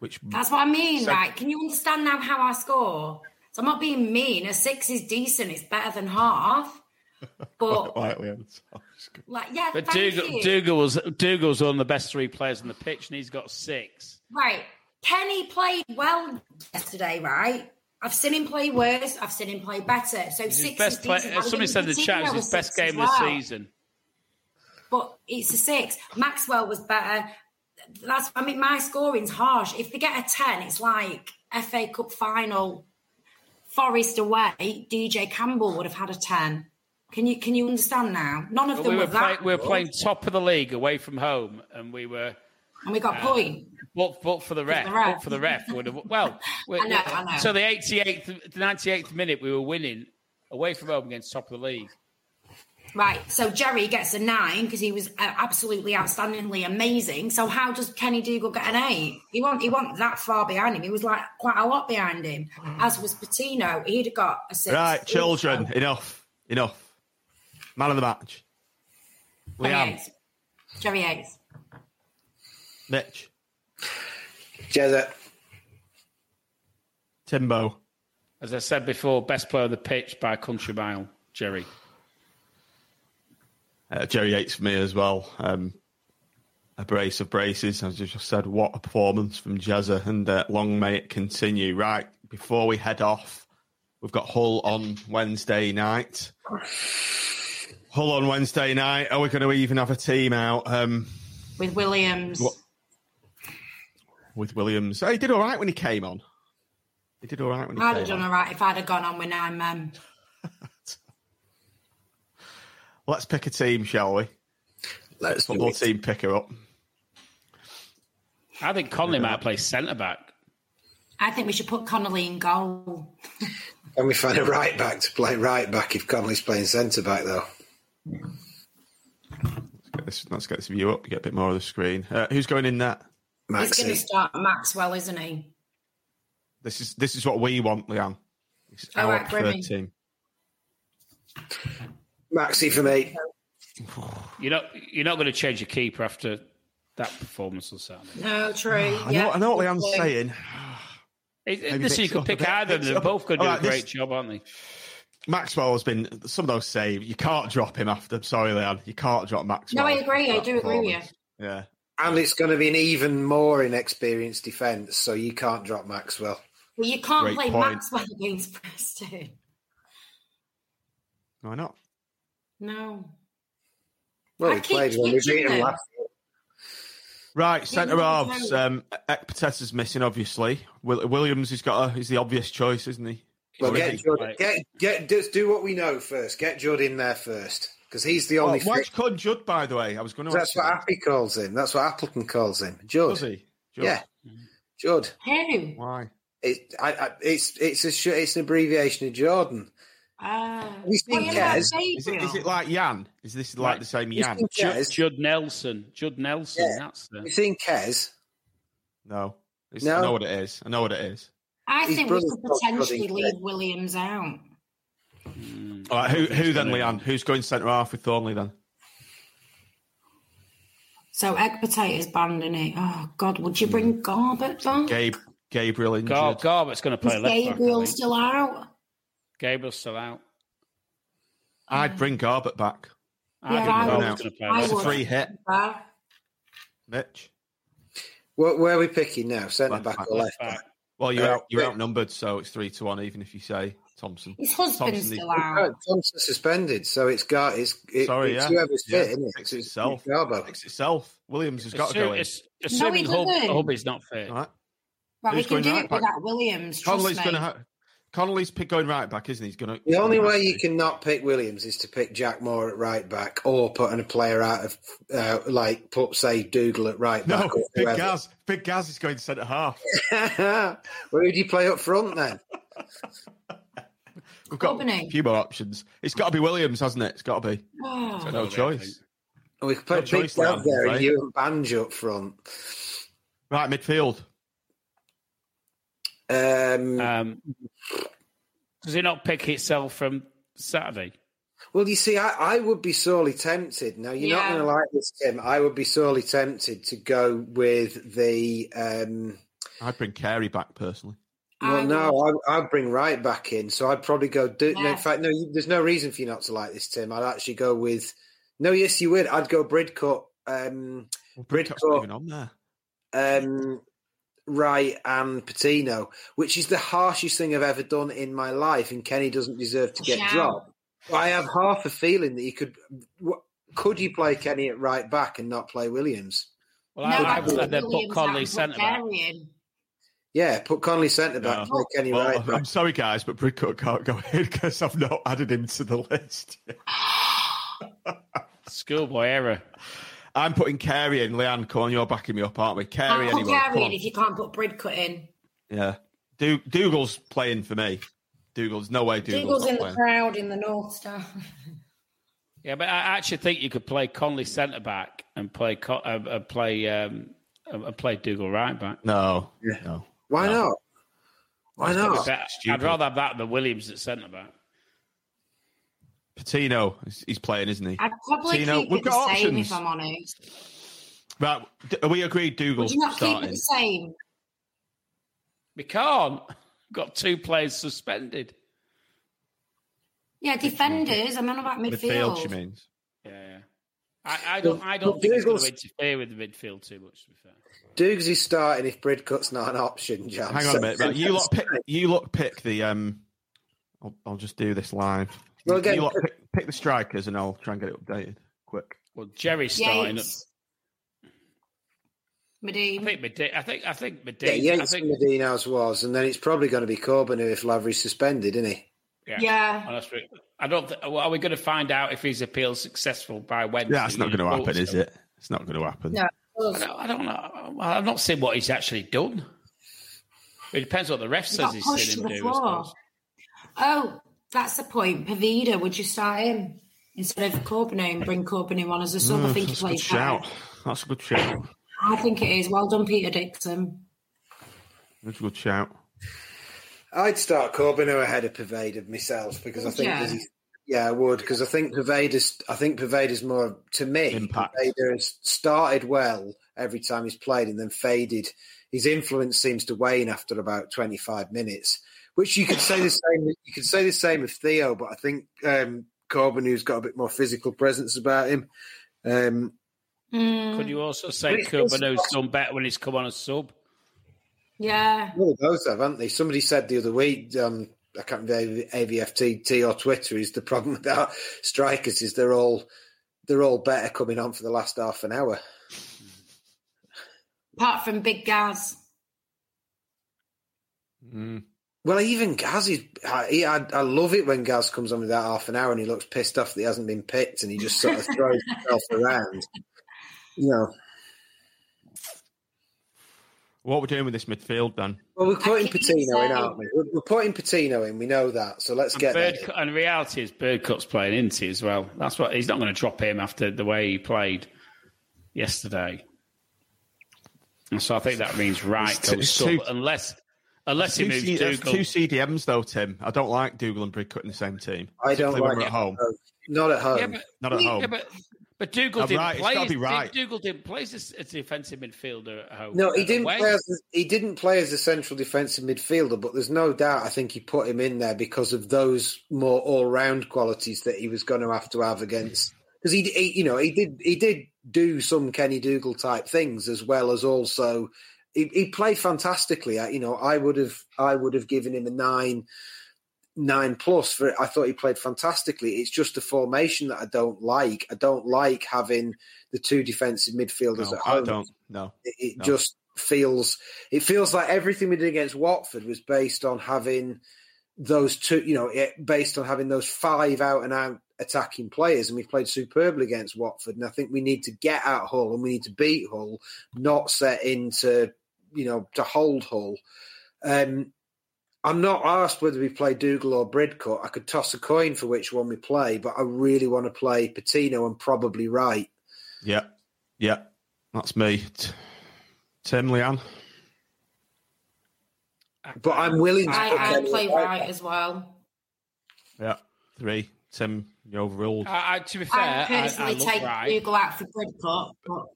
[SPEAKER 1] Which
[SPEAKER 4] That's what I mean,
[SPEAKER 1] So-
[SPEAKER 4] right? Can you understand now how I score? So I'm not being mean. A six is decent. It's better than half. [laughs] But
[SPEAKER 1] Right, Leanne.
[SPEAKER 4] like, yeah,
[SPEAKER 3] But Dougall,
[SPEAKER 4] you.
[SPEAKER 3] Dougall was Dougall's one of the best three players on the pitch, and he's got six.
[SPEAKER 4] Right. Kenny played well yesterday, right? I've seen him play worse. I've seen him play better. So
[SPEAKER 3] It's
[SPEAKER 4] six
[SPEAKER 3] best
[SPEAKER 4] is
[SPEAKER 3] play,
[SPEAKER 4] decent.
[SPEAKER 3] Somebody said the chat it was his best game
[SPEAKER 4] as
[SPEAKER 3] of the season.
[SPEAKER 4] But it's a six. Maxwell was better. That's. I mean, my scoring's harsh. If they get a ten, it's like FA Cup final. Forest away. DJ Campbell would have had a ten. Can you can you understand now? None of
[SPEAKER 3] But
[SPEAKER 4] them
[SPEAKER 3] we were,
[SPEAKER 4] were
[SPEAKER 3] play,
[SPEAKER 4] that.
[SPEAKER 3] we were playing top of the league away from home, and we were.
[SPEAKER 4] and we got
[SPEAKER 3] uh,
[SPEAKER 4] point.
[SPEAKER 3] But, but for the ref,
[SPEAKER 4] the ref.
[SPEAKER 3] but for the ref would have well. [laughs]
[SPEAKER 4] I know, I know.
[SPEAKER 3] So the 88th, the 98th minute, we were winning away from home against top of the league.
[SPEAKER 4] Right. So Jerry gets a nine because he was uh, absolutely outstandingly amazing. So how does Kenny Dougall get an eight? He wasn't, he wasn't that far behind him. He was like quite a lot behind him, as was Patino. He'd have got a six.
[SPEAKER 1] Right, children, enough, enough. Man of the match.
[SPEAKER 4] Jerry
[SPEAKER 1] Leanne,
[SPEAKER 4] Jerry Yates.
[SPEAKER 1] Mitch,
[SPEAKER 2] Jezza.
[SPEAKER 1] Timbo.
[SPEAKER 3] As I said before, best player of the pitch by a country mile, Jerry.
[SPEAKER 1] Uh, Jerry Yates for me as well. Um, a brace of braces. As I just said, what a performance from Jezza, and uh, long may it continue. Right, before we head off, we've got Hull on Wednesday night. Hull on Wednesday night. Are we going to even have a team out um,
[SPEAKER 4] With Williams.
[SPEAKER 1] What- with Williams? Oh, he did all right when he came on. He did all right when he
[SPEAKER 4] I'd have done
[SPEAKER 1] on.
[SPEAKER 4] all right if I'd have gone on with nine men.
[SPEAKER 1] Let's pick a team, shall we?
[SPEAKER 2] Let's do
[SPEAKER 1] Football team pick her up.
[SPEAKER 3] I think Conley might play centre back.
[SPEAKER 4] I think we should put Connolly in goal.
[SPEAKER 2] Can we find a right back to play right back if Conley's playing centre back though?
[SPEAKER 1] Get this- let's get this view up. Get a bit more of the screen. Uh, who's going in that?
[SPEAKER 4] He's going to start Maxwell, isn't he?
[SPEAKER 1] This is this is what we want, Leanne. It's
[SPEAKER 4] All
[SPEAKER 1] our
[SPEAKER 4] right,
[SPEAKER 1] preferred
[SPEAKER 4] Grimmy.
[SPEAKER 1] team.
[SPEAKER 2] Maxi for me.
[SPEAKER 3] You're not you're not going to change your keeper after that performance on Saturday.
[SPEAKER 4] No, true.
[SPEAKER 1] Ah, I know,
[SPEAKER 4] yeah,
[SPEAKER 1] I know what Leanne's
[SPEAKER 4] good
[SPEAKER 1] saying.
[SPEAKER 3] It-
[SPEAKER 1] Maybe
[SPEAKER 3] listen, you
[SPEAKER 1] mix
[SPEAKER 3] could pick
[SPEAKER 1] bit,
[SPEAKER 3] either.
[SPEAKER 1] mix
[SPEAKER 3] They're both going to do
[SPEAKER 1] All
[SPEAKER 3] a
[SPEAKER 1] right, this-
[SPEAKER 3] great job, aren't they?
[SPEAKER 1] Maxwell has been some of those say you can't drop him after. Sorry, Leon, you can't drop Maxwell.
[SPEAKER 4] No, I agree. I do agree with you.
[SPEAKER 1] Yeah,
[SPEAKER 2] And it's going to be an even more inexperienced defence, so you can't drop Maxwell.
[SPEAKER 4] Well, you can't
[SPEAKER 1] Great
[SPEAKER 4] play
[SPEAKER 1] point.
[SPEAKER 4] Maxwell [laughs] against Preston.
[SPEAKER 1] why not?
[SPEAKER 4] No.
[SPEAKER 2] Well,
[SPEAKER 4] I
[SPEAKER 2] he played when we beat him
[SPEAKER 4] him.
[SPEAKER 2] last year.
[SPEAKER 1] Right, centre
[SPEAKER 4] no,
[SPEAKER 1] halves.
[SPEAKER 4] no.
[SPEAKER 1] Um, Ekpiteta's missing, obviously. Will, Williams has got a, is the obvious choice, isn't he?
[SPEAKER 2] Well, get
[SPEAKER 1] he?
[SPEAKER 2] Judd, get get just do what we know first. Get Judd in there first because he's the
[SPEAKER 1] Oh,
[SPEAKER 2] only.
[SPEAKER 1] why
[SPEAKER 2] fit-
[SPEAKER 1] is called Judd, by the way? I was going to.
[SPEAKER 2] That's what Appy calls him. That's what Appleton calls him. Judd.
[SPEAKER 1] Does he? Judd.
[SPEAKER 2] Yeah, Judd.
[SPEAKER 4] Who?
[SPEAKER 1] Why?
[SPEAKER 2] It, I, I, it's it's a sh- it's an abbreviation of Jordan.
[SPEAKER 4] Ah.
[SPEAKER 2] Have you seen
[SPEAKER 4] What about
[SPEAKER 2] Kez?
[SPEAKER 1] Is it, is it like Jan? Is this like the same
[SPEAKER 2] You've
[SPEAKER 1] Jan?
[SPEAKER 3] Judd, Judd Nelson. Judd Nelson.
[SPEAKER 2] Yeah.
[SPEAKER 3] That's the.
[SPEAKER 2] Have you seen Kez?
[SPEAKER 1] No. It's,
[SPEAKER 2] No?
[SPEAKER 1] I know what it is. I know what it is.
[SPEAKER 4] I
[SPEAKER 2] His
[SPEAKER 4] think we could potentially leave
[SPEAKER 2] Cake.
[SPEAKER 4] Williams out.
[SPEAKER 1] All right, who, who then, Leanne? Who's going centre half with Thorniley then?
[SPEAKER 4] So egg potatoes banned in it. Oh God, would you bring Garbutt back?
[SPEAKER 1] Gabe, Gabriel injured.
[SPEAKER 3] Gar- Garbutt's going to play
[SPEAKER 4] Is
[SPEAKER 3] left back.
[SPEAKER 4] Gabriel
[SPEAKER 3] think.
[SPEAKER 4] still out?
[SPEAKER 3] Gabriel's still out.
[SPEAKER 1] I'd bring Garbutt back.
[SPEAKER 3] I
[SPEAKER 4] Yeah,
[SPEAKER 3] think
[SPEAKER 4] I
[SPEAKER 3] Garbutt's
[SPEAKER 1] would.
[SPEAKER 3] going to play
[SPEAKER 4] I
[SPEAKER 3] left.
[SPEAKER 1] It's a
[SPEAKER 4] would.
[SPEAKER 1] free hit,
[SPEAKER 4] Uh,
[SPEAKER 1] Mitch.
[SPEAKER 2] Where, where are we picking now? Centre
[SPEAKER 1] Left
[SPEAKER 2] back
[SPEAKER 1] back,
[SPEAKER 2] or
[SPEAKER 3] left
[SPEAKER 2] left back?
[SPEAKER 3] back.
[SPEAKER 1] Well, you're
[SPEAKER 2] Uh,
[SPEAKER 1] out, you're
[SPEAKER 2] yeah.
[SPEAKER 1] outnumbered, so it's three to one. Even if you say Thompson.
[SPEAKER 4] his husband's
[SPEAKER 1] Thompson,
[SPEAKER 4] still
[SPEAKER 1] the-
[SPEAKER 2] Oh,
[SPEAKER 4] out.
[SPEAKER 2] Thompson's suspended, so it's got it's, it,
[SPEAKER 1] Sorry,
[SPEAKER 2] it's
[SPEAKER 1] yeah.
[SPEAKER 2] whoever's
[SPEAKER 1] Yeah,
[SPEAKER 2] fit, isn't it?
[SPEAKER 1] Fix
[SPEAKER 2] It's-
[SPEAKER 1] itself.
[SPEAKER 2] it's Garbo.
[SPEAKER 1] Fix itself. Williams has got to go in.
[SPEAKER 3] Assu- ass- assuming
[SPEAKER 4] he
[SPEAKER 3] Hub,
[SPEAKER 4] doesn't.
[SPEAKER 3] Hubby's not fit.
[SPEAKER 1] All right.
[SPEAKER 4] Right, we
[SPEAKER 1] Who's
[SPEAKER 4] can
[SPEAKER 1] going
[SPEAKER 4] do
[SPEAKER 1] right
[SPEAKER 4] it
[SPEAKER 1] back?
[SPEAKER 4] without Williams. Trust
[SPEAKER 1] Connolly's
[SPEAKER 4] me.
[SPEAKER 1] going to. Ha- Connolly's pick going right back, isn't he? He's going to.
[SPEAKER 2] The only way you can not pick Williams is to pick Jack Moore at right back, or putting a player out of uh, like put say Dougall at right
[SPEAKER 1] No,
[SPEAKER 2] back. or
[SPEAKER 1] Big
[SPEAKER 2] whoever.
[SPEAKER 1] Gaz. Big Gaz is going centre half. [laughs]
[SPEAKER 2] Where who do you play up front then?
[SPEAKER 1] We've got
[SPEAKER 4] Company.
[SPEAKER 1] a few more options. It's got to be Williams, hasn't it? It's got to be.
[SPEAKER 4] Oh.
[SPEAKER 1] No choice.
[SPEAKER 2] We could put
[SPEAKER 1] No
[SPEAKER 2] Big
[SPEAKER 1] choice,
[SPEAKER 2] Gav
[SPEAKER 1] Liam,
[SPEAKER 2] there
[SPEAKER 1] right?
[SPEAKER 2] and you and Banjo up front.
[SPEAKER 1] Right, midfield.
[SPEAKER 2] Um,
[SPEAKER 3] Um, does it not pick itself from Saturday?
[SPEAKER 2] well, you see, I, I would be sorely tempted. Now, you're not going to like this, Tim. I would be sorely tempted to go with the. Um,
[SPEAKER 1] I'd bring Carey back personally.
[SPEAKER 2] well, no, I, I'd bring right back in. So I'd probably go. Do, no, in fact, no, you, there's no reason for you not to like this, Tim. I'd actually go with. No, yes, you would. I'd go Bridcutt. Um,
[SPEAKER 1] Well,
[SPEAKER 2] Bridcutt.
[SPEAKER 1] Bridcutt's not even on there.
[SPEAKER 2] um, Wright and Patino, which is the harshest thing I've ever done in my life, and Kenny doesn't deserve to get
[SPEAKER 4] Shout.
[SPEAKER 2] dropped. I have half a feeling that you could. wh- Could you play Kenny at right back and not play Williams?
[SPEAKER 3] Well,
[SPEAKER 4] No,
[SPEAKER 3] I, I
[SPEAKER 4] I'd
[SPEAKER 3] would
[SPEAKER 4] put
[SPEAKER 3] then put
[SPEAKER 4] Williams out
[SPEAKER 3] Conley centre back.
[SPEAKER 2] Yeah, put Conley centre back,
[SPEAKER 1] No.
[SPEAKER 2] play Kenny
[SPEAKER 1] Well,
[SPEAKER 2] right back.
[SPEAKER 1] I'm sorry, guys, but Bridcutt can't go in because I've not added him to the list. [gasps]
[SPEAKER 3] Schoolboy error.
[SPEAKER 1] I'm putting Carey in. Leanne, come on, you're backing me up, aren't we? Carey
[SPEAKER 4] Can't put
[SPEAKER 1] anyway.
[SPEAKER 4] Carey
[SPEAKER 1] come
[SPEAKER 4] in if you can't put Bridcutt in.
[SPEAKER 1] Yeah. Du- Dougall's playing for me. Dougall's no way Dougall's,
[SPEAKER 4] Dougall's
[SPEAKER 1] not
[SPEAKER 4] in the crowd in the North Star.
[SPEAKER 3] Yeah, but I actually think you could play Conley centre back and play Co- uh, uh, play um, uh, uh, play Dougall right back.
[SPEAKER 1] No.
[SPEAKER 2] Yeah.
[SPEAKER 1] No.
[SPEAKER 2] Why not? Why not?
[SPEAKER 3] I'd rather have that than Williams at centre back.
[SPEAKER 1] Patino, he's- he's playing, isn't he?
[SPEAKER 4] I'd probably
[SPEAKER 1] Tino,
[SPEAKER 4] keep
[SPEAKER 1] we've
[SPEAKER 4] it the
[SPEAKER 1] got
[SPEAKER 4] same
[SPEAKER 1] options.
[SPEAKER 4] if I'm honest.
[SPEAKER 1] Right, are we agreed
[SPEAKER 4] Would
[SPEAKER 1] Dougall's
[SPEAKER 4] you not keep it
[SPEAKER 1] starting?
[SPEAKER 4] the same?
[SPEAKER 3] We can't. Got two players suspended.
[SPEAKER 4] Yeah, defenders. I'm on about midfield.
[SPEAKER 1] Midfield, she means.
[SPEAKER 3] Yeah, yeah. I, I don't. I don't
[SPEAKER 2] But
[SPEAKER 3] think it's going to interfere with the midfield too much. To be fair.
[SPEAKER 2] Dukes is starting if Bridcutt's not an option, John.
[SPEAKER 1] Hang on a minute. Right, you [laughs] lot pick. You lot pick the. Um, I'll, I'll just do this live.
[SPEAKER 2] Well, again-
[SPEAKER 1] you lot pick, pick the strikers, and I'll try and get it updated quick.
[SPEAKER 3] Well, Jerry's starting.
[SPEAKER 4] Yates.
[SPEAKER 3] I think Madine. I think. I think
[SPEAKER 2] Yeah,
[SPEAKER 3] Madine. I think.
[SPEAKER 2] and Madine's was, and then it's probably going to be Corbin if Lavery's suspended, isn't he?
[SPEAKER 3] Yeah.
[SPEAKER 4] Yeah.
[SPEAKER 3] Honestly, I don't. Th- well, are we going to find out if his appeal successful by Wednesday?
[SPEAKER 1] Yeah, it's not going to happen, is it? It's not going to happen.
[SPEAKER 4] No.
[SPEAKER 3] I don't, I don't know. Well, I've not seen what he's actually done. It depends what the ref says
[SPEAKER 4] got
[SPEAKER 3] he's seen him
[SPEAKER 4] the
[SPEAKER 3] do. I suppose.
[SPEAKER 4] Oh, that's the point. Pavida, would you start him instead of Corbin and bring Corbin in one as a sub? I mm, think he
[SPEAKER 1] That's a good
[SPEAKER 4] better.
[SPEAKER 1] shout. That's a good shout.
[SPEAKER 4] I think it is. Well done, Peter Dixon.
[SPEAKER 1] That's a good shout.
[SPEAKER 2] I'd start Corbin ahead of Pervaded myself because I think
[SPEAKER 4] Yeah.
[SPEAKER 2] yeah, I would because I think Pervaders I think Pervaders more to me.
[SPEAKER 1] Impact.
[SPEAKER 2] Pervader has started well every time he's played and then faded his influence seems to wane after about 25 minutes. Which you could say the same. You could say the same of Theo, but I think um, Corbin, who's got a bit more physical presence about him. Um,
[SPEAKER 3] Could you also say
[SPEAKER 2] But it
[SPEAKER 3] Coburn who's done better when he's come on a sub?
[SPEAKER 4] Yeah.
[SPEAKER 2] Well, they both have, haven't they? Somebody said the other week, um, I can't remember AVFT or Twitter, is the problem [laughs] with our strikers is they're all they're all better coming on for the last half an hour.
[SPEAKER 4] Apart from Big Gaz. Mm.
[SPEAKER 2] Well, even Gaz is. I, he- I, I love it when Gaz comes on with that half an hour and he looks pissed off that he hasn't been picked and he just sort of [laughs] throws himself around. You know,
[SPEAKER 1] What we're doing with this midfield then?
[SPEAKER 2] well, we're putting Patino in, aren't we? We're, we're putting Patino in. We know that. So let's
[SPEAKER 3] And,
[SPEAKER 2] get
[SPEAKER 3] Bird,
[SPEAKER 2] there.
[SPEAKER 3] and reality is Bridcutt's playing into as well. That's what he's not going to drop him after the way he played yesterday. And so I think that means right
[SPEAKER 1] It's
[SPEAKER 3] goes
[SPEAKER 1] it's
[SPEAKER 3] sub
[SPEAKER 1] two-
[SPEAKER 3] unless unless he moves
[SPEAKER 1] C-
[SPEAKER 3] Dougall.
[SPEAKER 1] two CDMs though, Tim. I don't like Dougall and Bridcutt in the same team.
[SPEAKER 2] I don't
[SPEAKER 1] particularly when
[SPEAKER 2] like
[SPEAKER 1] we're
[SPEAKER 2] it
[SPEAKER 1] at home.
[SPEAKER 2] Not at home.
[SPEAKER 3] Yeah, but,
[SPEAKER 1] Not at home.
[SPEAKER 3] Yeah, but, but
[SPEAKER 1] Dougall
[SPEAKER 3] didn't
[SPEAKER 1] right,
[SPEAKER 3] play.
[SPEAKER 1] be
[SPEAKER 3] as-
[SPEAKER 1] right.
[SPEAKER 3] Dougall didn't play as a, as defensive midfielder at home.
[SPEAKER 2] No, he didn't
[SPEAKER 3] away.
[SPEAKER 2] play as he didn't play as a central defensive midfielder, but there's no doubt I think he put him in there because of those more all round qualities that he was going to have to have against. Because he, he, you know, he did he did do some Kenny Dougall type things as well as also he, he played fantastically. I- You know, I would have I would have given him a nine nine plus for it. I thought he played fantastically. It's just a formation that I don't like. I don't like having the two defensive midfielders
[SPEAKER 1] No,
[SPEAKER 2] at
[SPEAKER 1] I
[SPEAKER 2] home
[SPEAKER 1] don't. No.
[SPEAKER 2] it, it
[SPEAKER 1] No.
[SPEAKER 2] just feels it feels like everything we did against Watford was based on having those two, you know, it, based on having those five out and out attacking players, and we've played superbly against Watford. And I think we need to get at Hull and we need to beat Hull, not set into, you know, to hold Hull. Um, I'm not asked whether we play Dougall or Bridcutt. I could toss a coin for which one we play, but I really want to play Patino and probably right.
[SPEAKER 1] Yeah. Yeah. That's me. Tim, Leanne.
[SPEAKER 2] But I'm willing to.
[SPEAKER 4] I, I play
[SPEAKER 2] right
[SPEAKER 4] right as well.
[SPEAKER 1] Yeah. Three. Tim, you overruled.
[SPEAKER 3] I, I, to be fair,
[SPEAKER 4] I
[SPEAKER 3] I,
[SPEAKER 4] personally
[SPEAKER 3] I look
[SPEAKER 4] take
[SPEAKER 3] right.
[SPEAKER 4] Dougall out for Bridcutt, but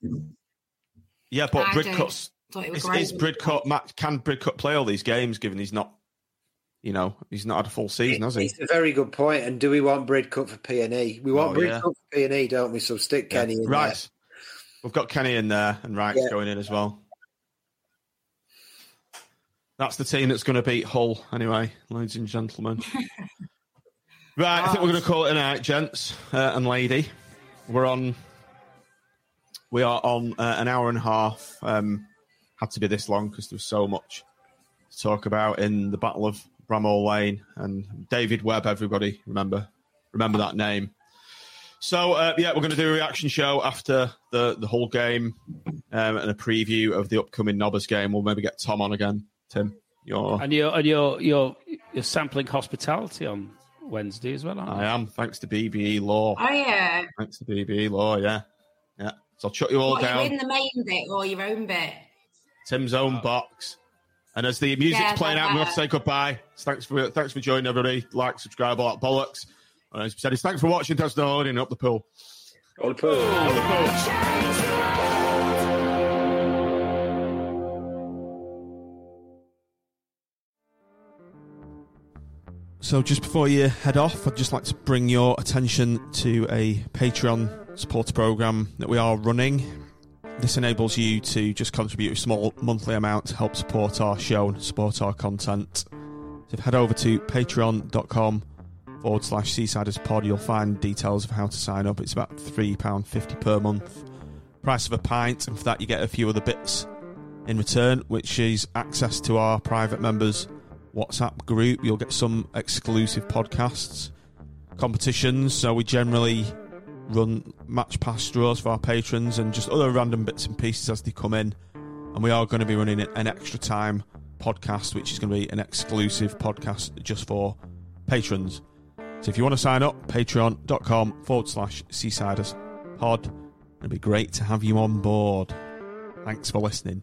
[SPEAKER 1] Yeah, but
[SPEAKER 4] I did.
[SPEAKER 1] Bridcutt's
[SPEAKER 4] Thought it
[SPEAKER 1] is, is Bridcutt Matt, can Bridcutt play all these games given he's not you know, he's not had a full season, has he?
[SPEAKER 2] It's a very good point. And do we want Bridcutt for P and E? We want
[SPEAKER 1] Oh,
[SPEAKER 2] Bridcutt
[SPEAKER 1] yeah.
[SPEAKER 2] for P and E, don't we? So stick Kenny in
[SPEAKER 1] right.
[SPEAKER 2] there.
[SPEAKER 1] We've got Kenny in there and Wright's
[SPEAKER 2] Yeah.
[SPEAKER 1] going in as well. That's the team that's going to beat Hull, anyway, ladies and gentlemen. [laughs] right, I think we're going to call it a night, gents uh, and lady. We're on. We are on uh, an hour and a half. Um, had to be this long because there was so much to talk about in the Battle of Bramall Lane and David Webb. Everybody remember remember that name. So uh, yeah, we're going to do a reaction show after the the Hull game um, and a preview of the upcoming Nobbers game. We'll maybe get Tom on again. Tim, you're
[SPEAKER 3] And you're and you're you're you're sampling hospitality on Wednesday as well, aren't you?
[SPEAKER 1] I am thanks to BBE Law.
[SPEAKER 4] oh yeah.
[SPEAKER 1] Thanks to BBE Law, yeah, yeah. So I'll shut you all
[SPEAKER 4] What, you
[SPEAKER 1] down.
[SPEAKER 4] in the main bit or your own bit?
[SPEAKER 1] Tim's own box. And as the music's
[SPEAKER 4] Yeah,
[SPEAKER 1] playing out, we have to say goodbye. Thanks for thanks for joining everybody. Like, subscribe, all that bollocks. And as we said, it's thanks for watching. Thanks for downloading up the pool.
[SPEAKER 2] Up the pool.
[SPEAKER 1] So, just before you head off, I'd just like to bring your attention to a Patreon supporter program that we are running. This enables you to just contribute a small monthly amount to help support our show and support our content. So, if you head over to patreon.com forward slash seasiders pod, you'll find details of how to sign up. It's about £3.50 per month. Price of a pint, and for that, you get a few other bits in return, which is access to our private members WhatsApp group. You'll get some exclusive podcasts, competitions. So we generally run match pass draws for our patrons and just other random bits and pieces as they come in. And we are going to be running an extra time podcast, which is going to be an exclusive podcast just for patrons. So if you want to sign up, patreon.com forward slash seasiders pod. It'd be great to have you on board. Thanks for listening.